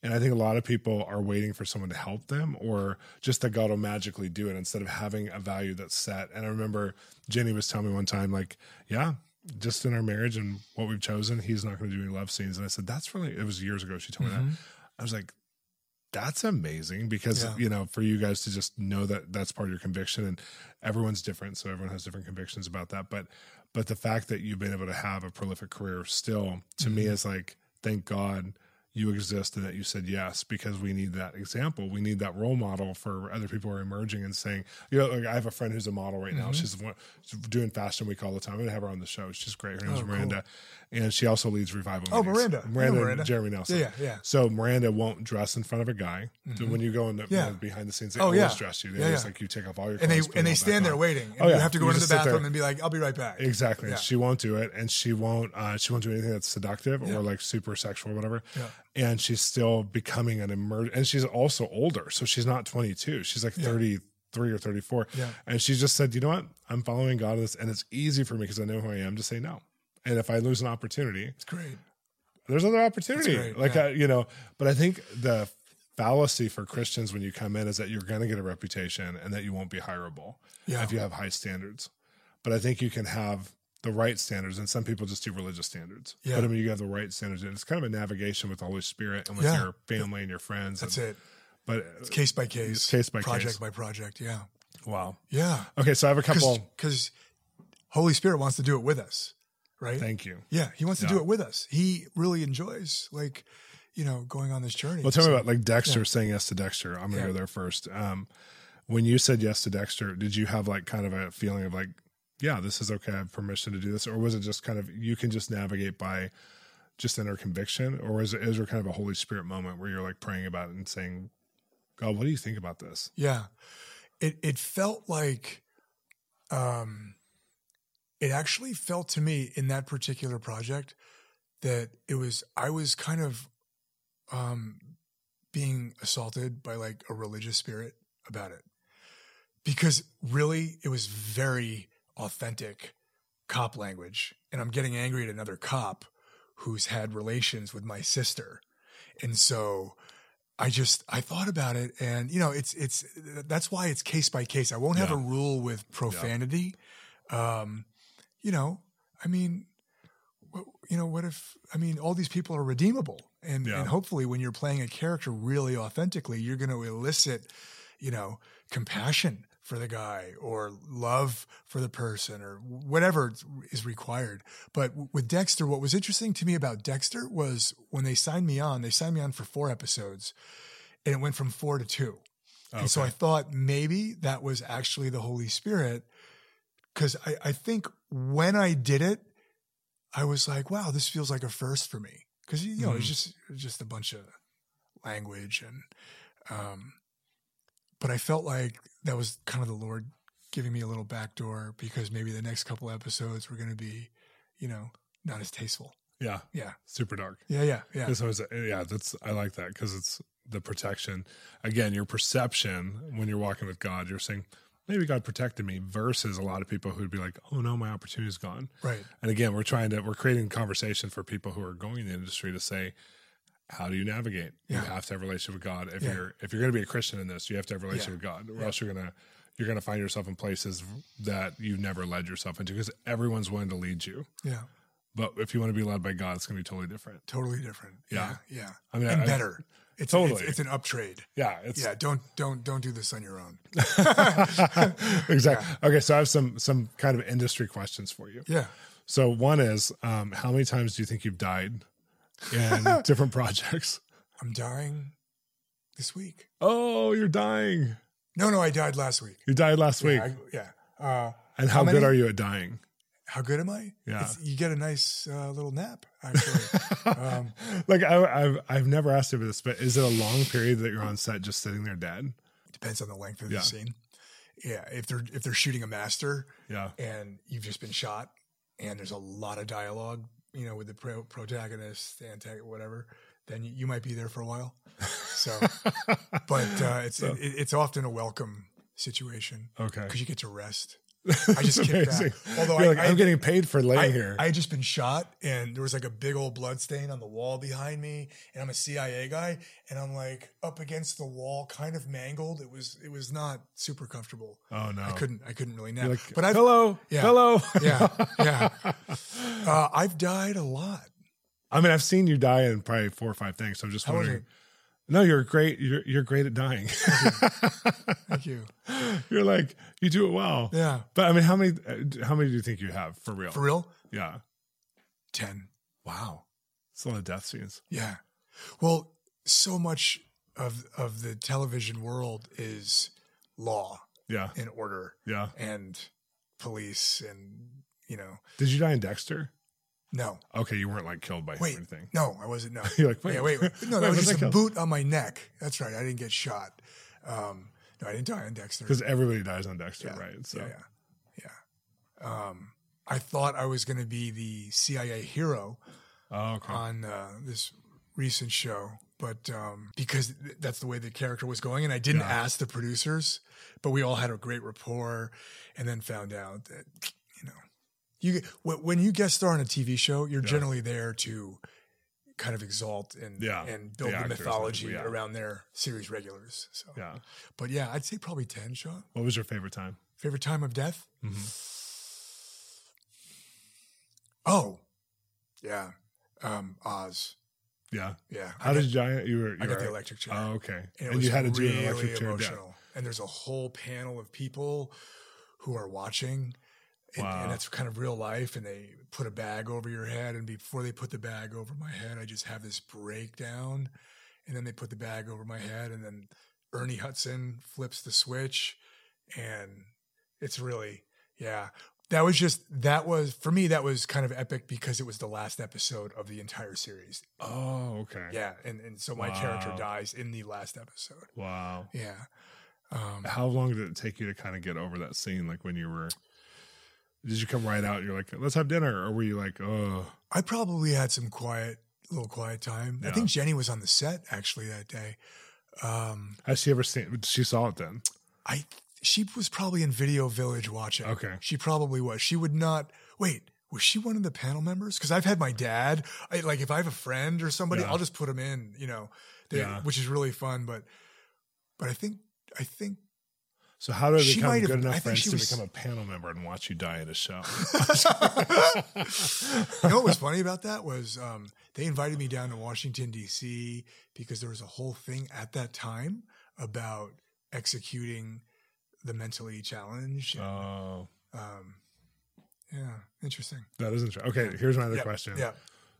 And I think a lot of people are waiting for someone to help them or just that God will magically do it instead of having a value that's set. And I remember Jenny was telling me one time, like, yeah, just in our marriage and what we've chosen, he's not going to do any love scenes. And I said, that's really, it was years ago. She told me that. Mm-hmm. I was like, that's amazing because, Yeah. you know, for you guys to just know that that's part of your conviction and everyone's different. So everyone has different convictions about that. But, but the fact that you've been able to have a prolific career still to me mm-hmm. is like, thank God you exist and that you said yes because we need that example. We need that role model for other people who are emerging and saying, you know, like I have a friend who's a model right Mm-hmm. now. She's, one, she's doing Fashion Week all the time. I'm to have her on the show. She's just great. Her name's Oh, cool. Miranda. And she also leads revival. Oh, meetings. Miranda. Miranda, Miranda. and Jeremy Nelson. Yeah, yeah, yeah. So Miranda won't dress in front of a guy. So when you go in the Mm-hmm. Yeah. you know, behind the scenes, they Oh, always yeah. dress you. They Yeah, always like you take off all your and they and they stand there on. waiting and Oh, yeah. you have to go You into the bathroom and be like i'll be right back Exactly. She won't do it, and she won't. Uh, she won't do anything that's seductive or like super sexual or whatever. Yeah. And she's still becoming an emerg. And she's also older, so she's not 22. She's like 33 or 34. Yeah. And she just said, "You know what? I'm following God in this, and it's easy for me because I know who I am to say no. And if I lose an opportunity, it's great there's other opportunity. Great, like yeah. I, you know, but I think the fallacy for Christians when you come in is that you're going to get a reputation and that you won't be hireable Yeah. if you have high standards. But I think you can have the right standards, and some people just do religious standards. Yeah. But I mean, you have the right standards, and it's kind of a navigation with the Holy Spirit and with Yeah. your family and your friends. that's and, it But it's case by case case by project case. by project yeah wow. yeah Okay, so I have a couple. because holy spirit wants to do it with us right Thank you. yeah he wants to do it with us he really enjoys like you know going on this journey Well, tell So- me about like Dexter saying yes to Dexter. I'm gonna Yeah. go there first. Um, when you said yes to Dexter, did you have like kind of a feeling of like, yeah, this is okay. I have permission to do this, or was it just kind of you can just navigate by just inner conviction, or is it is there kind of a Holy Spirit moment where you're like praying about it and saying, God, what do you think about this? Yeah. It it felt like um it actually felt to me in that particular project that it was I was kind of um being assaulted by like a religious spirit about it. Because really it was very authentic cop language and I'm getting angry at another cop who's had relations with my sister. And so I just I thought about it, and you know, it's it's that's why it's case by case. I won't have a rule with profanity. Um, you know, I mean, you know, what if I mean all these people are redeemable, and Yeah. and hopefully when you're playing a character really authentically, you're going to elicit, you know, compassion for the guy or love for the person or whatever is required. But with Dexter, what was interesting to me about Dexter was when they signed me on, they signed me on for four episodes and it went from four to two. Okay. And so I thought maybe that was actually the Holy Spirit. Cause I, I think when I did it, I was like, wow, this feels like a first for me. Cause you know, mm. it's just, it's just a bunch of language and, um, but I felt like that was kind of the Lord giving me a little backdoor because maybe the next couple episodes were going to be, you know, not as tasteful. Yeah. Yeah. Super dark. Yeah. Yeah. Yeah. So it's, yeah, that's, I like that because it's the protection. Again, your perception when you're walking with God, you're saying, maybe God protected me versus a lot of people who'd be like, oh no, my opportunity is gone. Right. And again, we're trying to, we're creating conversation for people who are going in the industry to say, how do you navigate? Yeah. You have to have a relationship with God. If yeah. you're if you're going to be a Christian in this, you have to have a relationship yeah. with God, or else you're gonna you're gonna find yourself in places that you've never led yourself into because everyone's willing to lead you. Yeah. But if you want to be led by God, it's going to be totally different. Totally different. Yeah. Yeah. I mean, and I, better. It's, totally. It's, it's, an uptrade. Yeah. It's, yeah. Don't don't don't do this on your own. exactly. Okay. So I have some some kind of industry questions for you. Yeah. So one is, um, how many times do you think you've died in different projects? I'm dying this week. Oh, you're dying. No, no, I died last week. You died last yeah, week. I, yeah. Uh, and how, how good are you at dying? How good am I? Yeah, it's, you get a nice uh, little nap. Actually, um, like I, have I've never asked you about this, but is it a long period that you're on set just sitting there dead? Depends on the length of yeah. the scene. Yeah, if they're if they're shooting a master, yeah, and you've just been shot, and there's a lot of dialogue, you know, with the pro- protagonist, antagonist, whatever then you might be there for a while. So, but uh, it's so. it, it's often a welcome situation. Okay, because you get to rest. I just kicked back. Although I, like, I'm getting paid for laying I, here. I had just been shot, and there was like a big old blood stain on the wall behind me. And I'm a CIA guy, and I'm like up against the wall, kind of mangled. It was it was not super comfortable. Oh no, I couldn't I couldn't really nap. Like, but I hello, yeah, hello, yeah, yeah. Uh, I've died a lot. I mean, I've seen you die in probably four or five things. So I'm just How wondering. No, you're great. You're you're great at dying. Thank you. You're like you do it well. Yeah. But I mean, how many uh, how many do you think you have for real? For real? Yeah. Ten. Wow. It's a lot of death scenes. Yeah. Well, so much of of the television world is law. Yeah. And order. Yeah. And police and you know. Did you die in Dexter? No. Okay, you weren't like killed by wait, anything. No, I wasn't. No. You're like, wait, yeah, wait, wait. No, that was just a killed? boot on my neck. That's right. I didn't get shot. Um, no, I didn't die on Dexter. Because everybody dies on Dexter, yeah. right? So. Yeah, yeah. yeah. Um, I thought I was going to be the CIA hero oh, okay. on uh, this recent show, but um, because that's the way the character was going, and I didn't yeah. ask the producers, but we all had a great rapport, and then found out that you when you guest star on a TV show, you're yeah. generally there to kind of exalt and yeah. and build the, the mythology yeah. around their series regulars. So yeah, but yeah, I'd say probably ten. Shawn, what was your favorite time? Favorite time of death? Mm-hmm. Oh, yeah, um, Oz. Yeah, yeah. How did you? You were. You I got the electric chair. Oh, okay. And, and you had to really do an electric chair. Emotional. Death. And there's a whole panel of people who are watching and, wow. and, that's kind of real life. And they put a bag over your head, and before they put the bag over my head, I just have this breakdown. And then they put the bag over my head, and then Ernie Hudson flips the switch, and it's really yeah. That was just that was for me. That was kind of epic because it was the last episode of the entire series. Oh, okay. Yeah, and and so my wow. character dies in the last episode. Wow. Yeah. Um, How long did it take you to kind of get over that scene? Like when you were did you come right out? You're like, let's have dinner, or were you like, oh? I probably had some quiet, little quiet time. Yeah. I think Jenny was on the set actually that day. Um, Has she ever seen? She saw it then. I she was probably in Video Village watching. Okay, she probably was. She would not wait. Was she one of the panel members? Because I've had my dad. I, like if I have a friend or somebody, yeah. I'll just put them in. You know, yeah. which is really fun. But but I think I think so how do they become good enough friends to was... become a panel member and watch you die at a show? you know what was funny about that was um, they invited me down to Washington D.C. because there was a whole thing at that time about executing the mentally challenged. Oh, um, yeah, interesting. that is interesting. Okay, here's my other yeah, question. Yeah.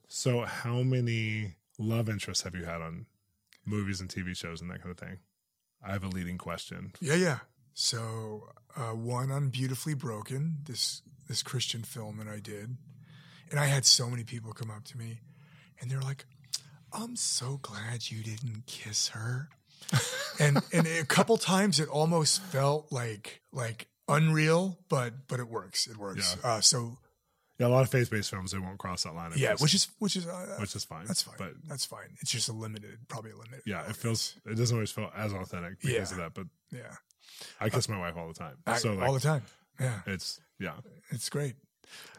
So, how many love interests have you had on movies and TV shows and that kind of thing? I have a leading question. Yeah, yeah. So uh, one on Beautifully Broken, this this Christian film that I did, and I had so many people come up to me, and they're like, "I'm so glad you didn't kiss her," and and a couple times it almost felt like like unreal, but but it works. It works. Yeah. Uh, so Yeah, a lot of faith-based films they won't cross that line. yeah, which is which is uh, which is fine. that's fine. But that's fine. It's just a limited, probably a limited. yeah, it feels it doesn't always feel as authentic because Yeah. of that. But yeah I kiss my wife all the time, I- so like all the time. Yeah. it's yeah. It's great.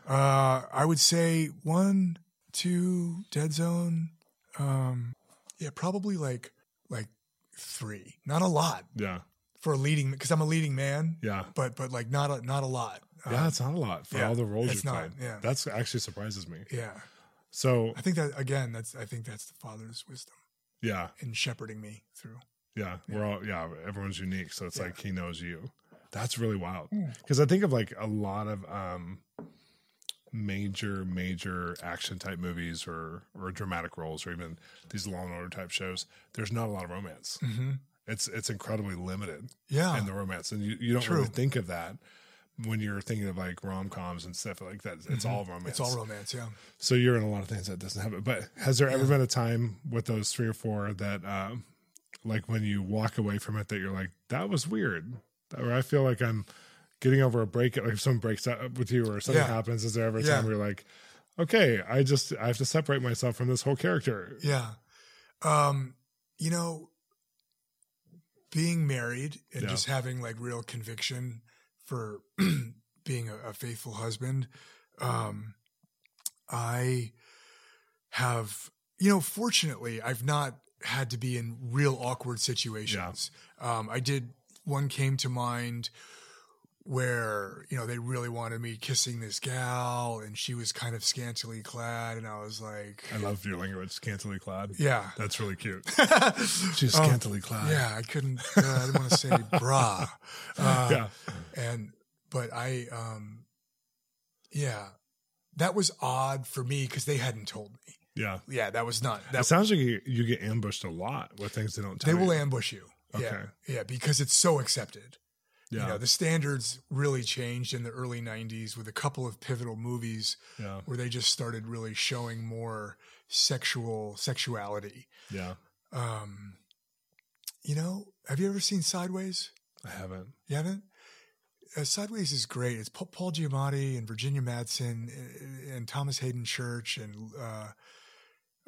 Uh, I would say one, two, Dead Zone. Um, yeah, probably like like three. Not a lot Yeah, for a leading because I'm a leading man, yeah, but but like not a not a lot. Uh, yeah. It's not a lot for yeah, all the roles it's you've not, played. yeah. that's actually surprises me. yeah. So I think that again. That's I think that's the Father's wisdom yeah, in shepherding me through. Yeah, we're all yeah. Everyone's unique, so it's Yeah. like he knows you. That's really wild Mm. because I think of like a lot of um major major action type movies or or dramatic roles or even these law and order type shows there's not a lot of romance Mm-hmm. it's it's incredibly limited Yeah, in the romance and you, you don't True. really think of that when you're thinking of like rom-coms and stuff like that it's all romance Mm-hmm. it's all romance. Yeah. so you're in a lot of things that doesn't have it but has there ever been a time with those three or four that um like when you walk away from it that you're like that was weird or i feel like i'm getting over a break like if someone breaks up with you or something Yeah. happens is there ever a Yeah. time where you're like okay i just i have to separate myself from this whole character Yeah. Um, you know, being married and Yeah. just having like real conviction for being a, a faithful husband, um, I have, you know, fortunately, I've not had to be in real awkward situations. Um, I did, one came to mind where you know they really wanted me kissing this gal and she was kind of scantily clad and i was like i love your language scantily clad. Yeah. That's really cute. She's Oh, scantily clad. yeah i couldn't uh, i didn't want to say bra uh, yeah. and but i um yeah that was odd for me because they hadn't told me yeah yeah that was not it that sounds like you, you get ambushed a lot with things they don't they tell will you. ambush you yeah Okay. yeah because it's so accepted yeah you know the standards really changed in the early 90s with a couple of pivotal movies yeah where they just started really showing more sexual sexuality. yeah Um, you know, have you ever seen Sideways? i haven't You haven't? Uh, Sideways is great. It's Paul, Paul Giamatti and Virginia Madsen and, and Thomas Haden Church and uh,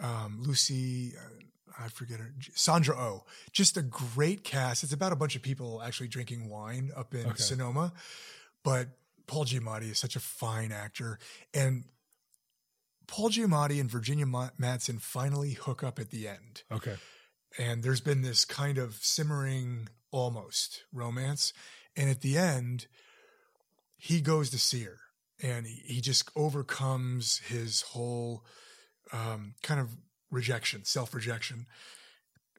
um, Lucy. Uh, I forget her. Sandra Oh. Just a great cast. It's about a bunch of people actually drinking wine up in Okay. Sonoma, but Paul Giamatti is such a fine actor and. Paul Giamatti and Virginia Madsen finally hook up at the end okay and there's been this kind of simmering almost romance and at the end he goes to see her and he, he just overcomes his whole um, kind of rejection self-rejection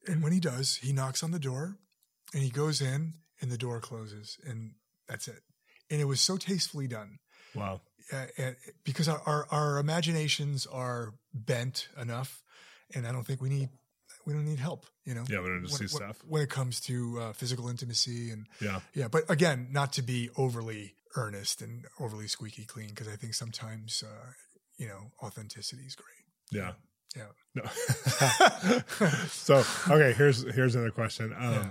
and when he does he knocks on the door and he goes in and the door closes and that's it and it was so tastefully done wow uh, and because our, our our imaginations are bent enough, and I don't think we need we don't need help. You know, yeah we don't just when, see when- stuff when it comes to uh, physical intimacy and yeah yeah. But again, not to be overly earnest and overly squeaky clean, because I think sometimes uh, you know authenticity is great. Yeah Yeah. No. so okay, here's here's another question. Um, Yeah.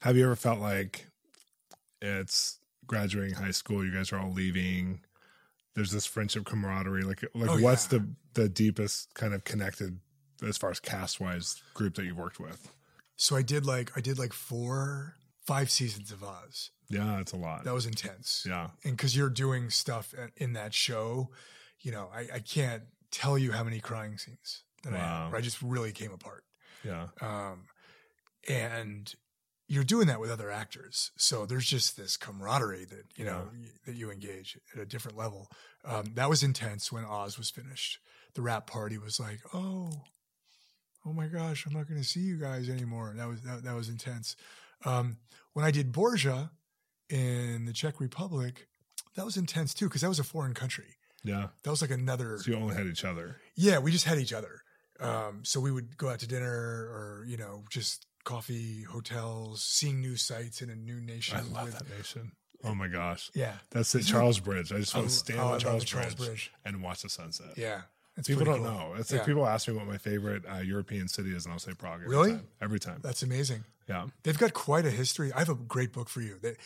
Have you ever felt like it's graduating high school? You guys are all leaving. There's this friendship camaraderie. Like like Oh, what's yeah. the the deepest kind of connected as far as cast wise group that you've worked with? So I did like I did like four five seasons of Oz. Yeah, it's a lot. That was intense. yeah, and because you're doing stuff in that show, you know, I, I can't tell you how many crying scenes that I had. Where I just really came apart. yeah, Um, and you're doing that with other actors, so there's just this camaraderie that you know y- that you engage at a different level. Um, that was intense when Oz was finished. The wrap party was like, oh, oh my gosh, I'm not going to see you guys anymore. That was that, that was intense. Um, when I did Borgia, in the Czech Republic, that was intense too because that was a foreign country. Yeah. That was like another. So you only had each other. Yeah, we just had each other. Um, so we would go out to dinner or you know just coffee, hotels, seeing new sights in a new nation. I love with- that nation. Oh my gosh. Yeah, That's the Charles Bridge. I just want to stand oh, on Charles, Charles Bridge, Bridge. and watch the sunset. yeah. It's People don't cool. know. It's like Yeah. people ask me what my favorite uh, European city is, and I'll say Prague. Every Really? Time. Every time. That's amazing. yeah. They've got quite a history. I have a great book for you. That,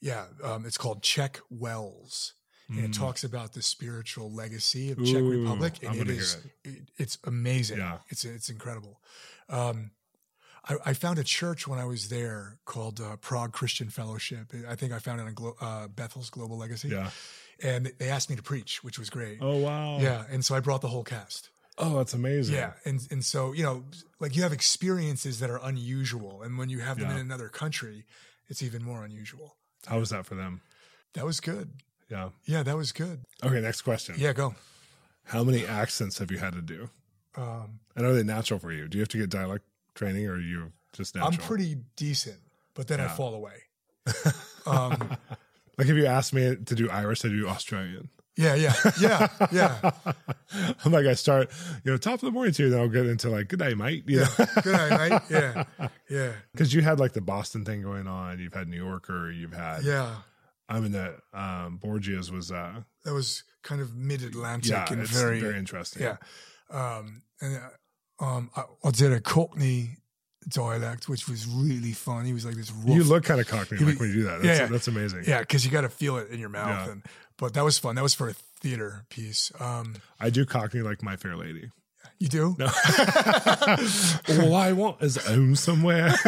yeah, um, it's called Czech Wells, and it talks about the spiritual legacy of Czech. Ooh, Republic, I'm and it is it- it's amazing. Yeah. it's it's incredible. Um, I, I found a church when I was there called uh, Prague Christian Fellowship. I think I found it on Glo- uh, Bethel's Global Legacy. Yeah. and they asked me to preach, which was great. Oh wow. Yeah, and so I brought the whole cast. Oh, that's amazing. Yeah, and and so you know, like you have experiences that are unusual, and when you have them Yeah. in another country, it's even more unusual. How was that for them? That was good. Yeah. Yeah, that was good. Okay. Next question. Yeah, go. How many accents have you had to do? Um, And are they natural for you? Do you have to get dialect training, or are you just natural? I'm pretty decent, but then I fall away. um, Like if you asked me to do Irish, I do Australian. yeah, yeah, yeah, yeah. I'm like I start, you know, top of the morning to you, then I'll get into like good day, mate. You know, Good night, mate. Yeah, yeah, because you had like the Boston thing going on. You've had New Yorker. You've had. yeah. I mean, the um, Borgia's was. uh That was kind of mid-Atlantic Yeah, and very, very, interesting. yeah. Um, and uh, um, I, I did a Cockney dialect, which was really fun. He was like this. Rough, You look kind of cockney like when you do that. That's, yeah, yeah. that's amazing. Yeah, because you got to feel it in your mouth. Yeah. And but that was fun. That was for a theater piece. Um, I do cockney like My Fair Lady. You do? No. All I want is home somewhere.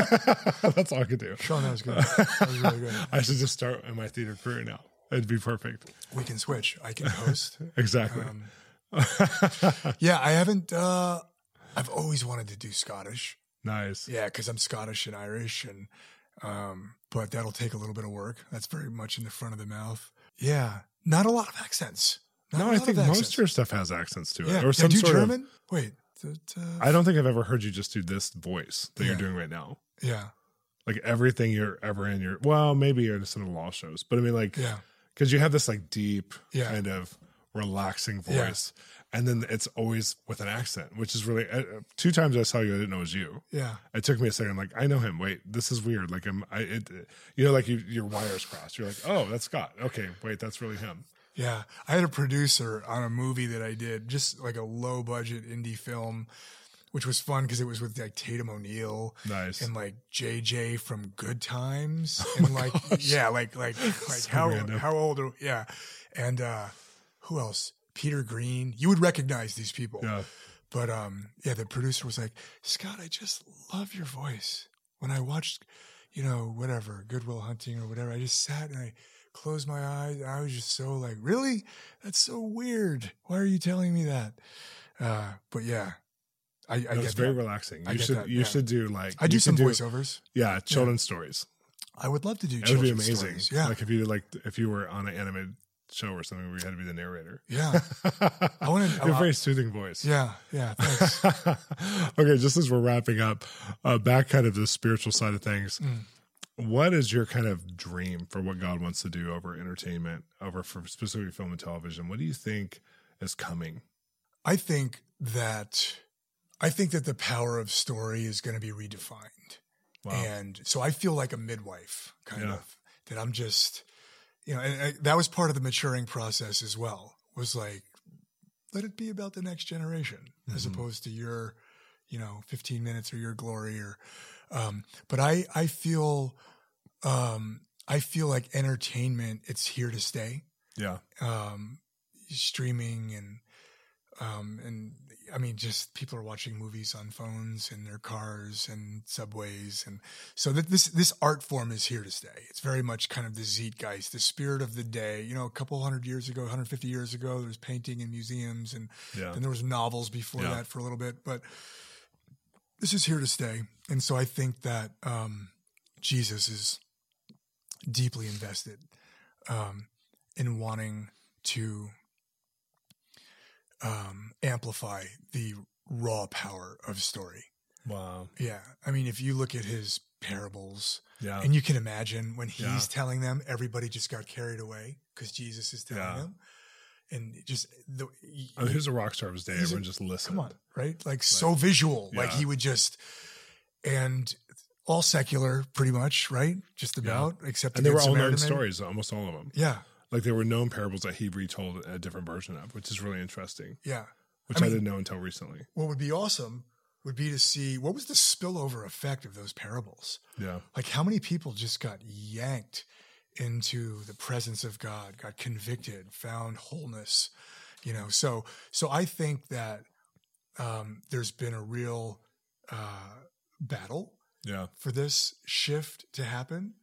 that's all I could do. Shawn, that was good. That was really good. I should just start in my theater career now. It'd be perfect. We can switch. I can host. Exactly. Um, yeah, I haven't. Uh, I've always wanted to do Scottish. nice. Yeah, because I'm Scottish and Irish, and um, but that'll take a little bit of work. That's very much in the front of the mouth. Yeah, not a lot of accents. No, I think most of your stuff has accents to it, Yeah, or yeah, some do sort of. German. Wait, th- th- I don't think I've ever heard you just do this voice that you're doing right now. yeah, Like everything you're ever in, your well, maybe you're in some of the law shows, but I mean, like, yeah, because you have this like deep Yeah. kind of relaxing Yeah. voice, and then it's always with an accent, which is really. Uh, two times I saw you, I didn't know it was you. yeah. It took me a second. Like, I know him. Wait, this is weird. Like, I'm, I, it, you know, like you, your wires crossed. You're like, oh, that's Scott. Okay, wait, that's really him. Yeah, I had a producer on a movie that I did, just like a low budget indie film, which was fun because it was with like Tatum O'Neal Nice. and like JJ from Good Times, and like yeah, like like like So how random. how old? Are, yeah, and uh who else? Peter Green. You would recognize these people, yeah. but um yeah, the producer was like, Scott, I just love your voice. When I watched, you know, whatever Good Will Hunting or whatever, I just sat and I closed my eyes. I was just so like, really? That's so weird. Why are you telling me that? Uh, but yeah, I, I No, get it's very that. relaxing. I You should, that, you yeah. should do like. I do some could voiceovers. Yeah, children's stories. I would love to do That would be amazing. stories. Yeah, Like if you like if you were on an animated show or something where you had to be the narrator. yeah, I wanna- You have very soothing voice. yeah, yeah. Thanks. okay, just as we're wrapping up, uh, back kind of the spiritual side of things. Mm. What is your kind of dream for what God wants to do over entertainment, over for specifically film and television? What do you think is coming? I think that I think that the power of story is going to be redefined. Wow. And so I feel like a midwife, kind Yeah. of, that I'm just, you know, and, and that was part of the maturing process as well. Was like, let it be about the next generation as Mhm. opposed to your, you know, 15 minutes or your glory or, um, but I, I feel, um, I feel like entertainment, it's here to stay yeah. um, streaming and um, and I mean, just people are watching movies on phones in their cars and subways, and so that this this art form is here to stay. It's very much kind of the zeitgeist, the spirit of the day. You know, a couple hundred years ago, 150 years ago, there was painting in museums, and Yeah. then there was novels before Yeah. that for a little bit, but this is here to stay. And so I think that um, Jesus is deeply invested um, in wanting to um, amplify the raw power of story. Wow. Yeah. I mean, if you look at his parables. Yeah. And you can imagine when he's Yeah. telling them, everybody just got carried away because Jesus is telling Yeah. them. And just the I mean, who's a rock star of his day? He's a- Everyone just listened. come on, right? Like so visual. Like he would just and all secular, pretty much, right? Just about, except And the they were all known Samaritan, maybe? stories, almost all of them. Yeah, Like there were known parables that he retold a different version of, which is really interesting, yeah. which I I, mean- didn't know until recently. What would be awesome would be to see what was the spillover effect of those parables. Yeah. Like how many people just got yanked into the presence of God, got convicted, found wholeness, you know. So so I think that um, there's been a real uh, battle Yeah. for this shift to happen.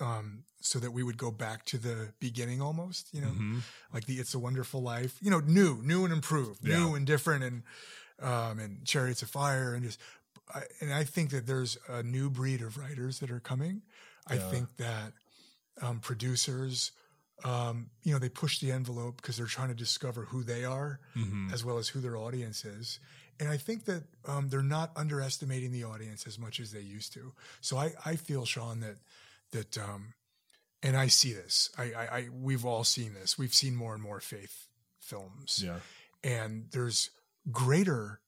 Um, so that we would go back to the beginning almost, you know, Mhm. like the It's a Wonderful Life, you know, new, new and improved, new Yeah. and different, and um, and Chariots of Fire, and just, I, and I think that there's a new breed of writers that are coming. I think that um, producers, um, you know, they push the envelope because they're trying to discover who they are Mhm. as well as who their audience is. And I think that um, they're not underestimating the audience as much as they used to. So I, I feel, Shawn, that that um, and I see this. I, I, I we've all seen this. We've seen more and more faith films, Yeah. and there's greater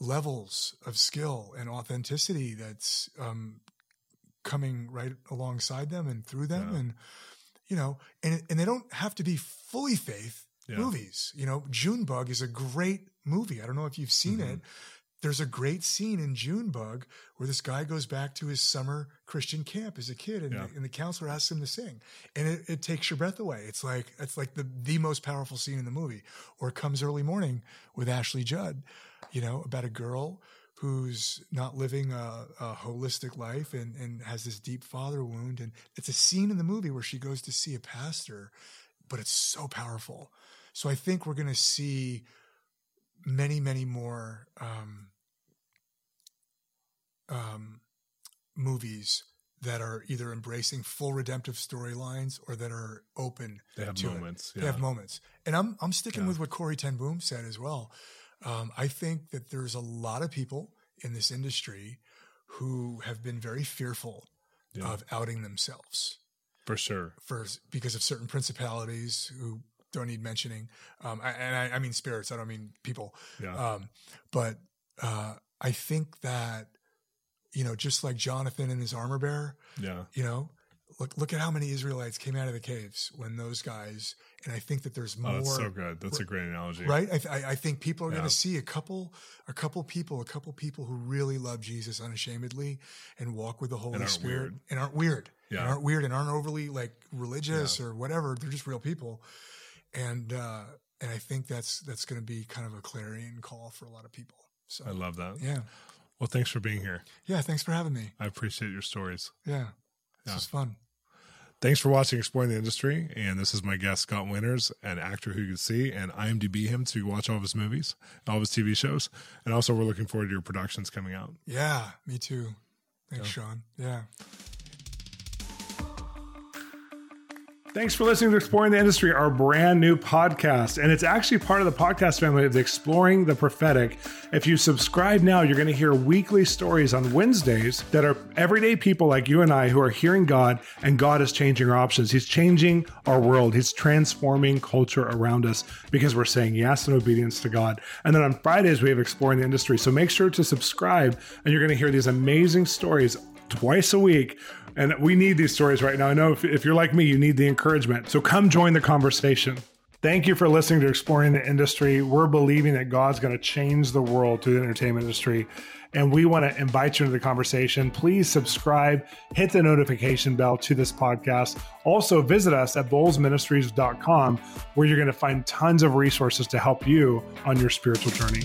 levels of skill and authenticity that's um, coming right alongside them and through them, Yeah. and you know, and and they don't have to be fully faith Yeah. movies. You know, Junebug is a great movie. I don't know if you've seen Mm-hmm. it. There's a great scene in Junebug where this guy goes back to his summer Christian camp as a kid, and, Yeah. the, and the counselor asks him to sing, and it, it takes your breath away. It's like it's like the the most powerful scene in the movie. Or it comes early morning with Ashley Judd, you know, about a girl who's not living a, a holistic life and, and has this deep father wound. And it's a scene in the movie where she goes to see a pastor, but it's so powerful. So I think we're going to see many, many more um, um, movies that are either embracing full redemptive storylines or that are open They have moments. They have moments. And I'm I'm sticking Yeah. with what Corrie Ten Boom said as well. Um, I think that there's a lot of people in this industry who have been very fearful Yeah. of outing themselves For sure. for because of certain principalities who don't need mentioning. Um, I, and I, I mean spirits. I don't mean people. Yeah. Um, but uh, I think that you know, just like Jonathan and his armor bearer, yeah. you know, look look at how many Israelites came out of the caves when those guys. And I think that there's more. Oh, that's so good. That's a great analogy. Right, I, th- I I think people are going to see a couple, a couple people, a couple people who really love Jesus unashamedly and walk with the Holy aren't Spirit weird. and aren't weird, Yeah. and aren't weird and aren't overly like religious or whatever. They're just real people, and uh, and I think that's that's going to be kind of a clarion call for a lot of people. So I love that. yeah, Well, thanks for being here. yeah. Thanks for having me. I appreciate your stories. Yeah, this Yeah. was fun. Thanks for watching Exploring the Industry. And this is my guest, Scott Winters, an actor who you can see and IMDb him so you can watch all of his movies, all of his TV shows. And also, we're looking forward to your productions coming out. Yeah, me too. Thanks, Shawn. Yeah. Thanks for listening to Exploring the Industry, our brand new podcast. And it's actually part of the podcast family of Exploring the Prophetic. If you subscribe now, you're going to hear weekly stories on Wednesdays that are everyday people like you and I who are hearing God, and God is changing our options. He's changing our world, He's transforming culture around us because we're saying yes in obedience to God. And then on Fridays, we have Exploring the Industry. So make sure to subscribe, and you're going to hear these amazing stories twice a week. And we need these stories right now. I know if, if you're like me, you need the encouragement. So come join the conversation. Thank you for listening to Exploring the Industry. We're believing that God's going to change the world through the entertainment industry. And we want to invite you into the conversation. Please subscribe, hit the notification bell to this podcast. Also, visit us at bolzministries.com, where you're going to find tons of resources to help you on your spiritual journey.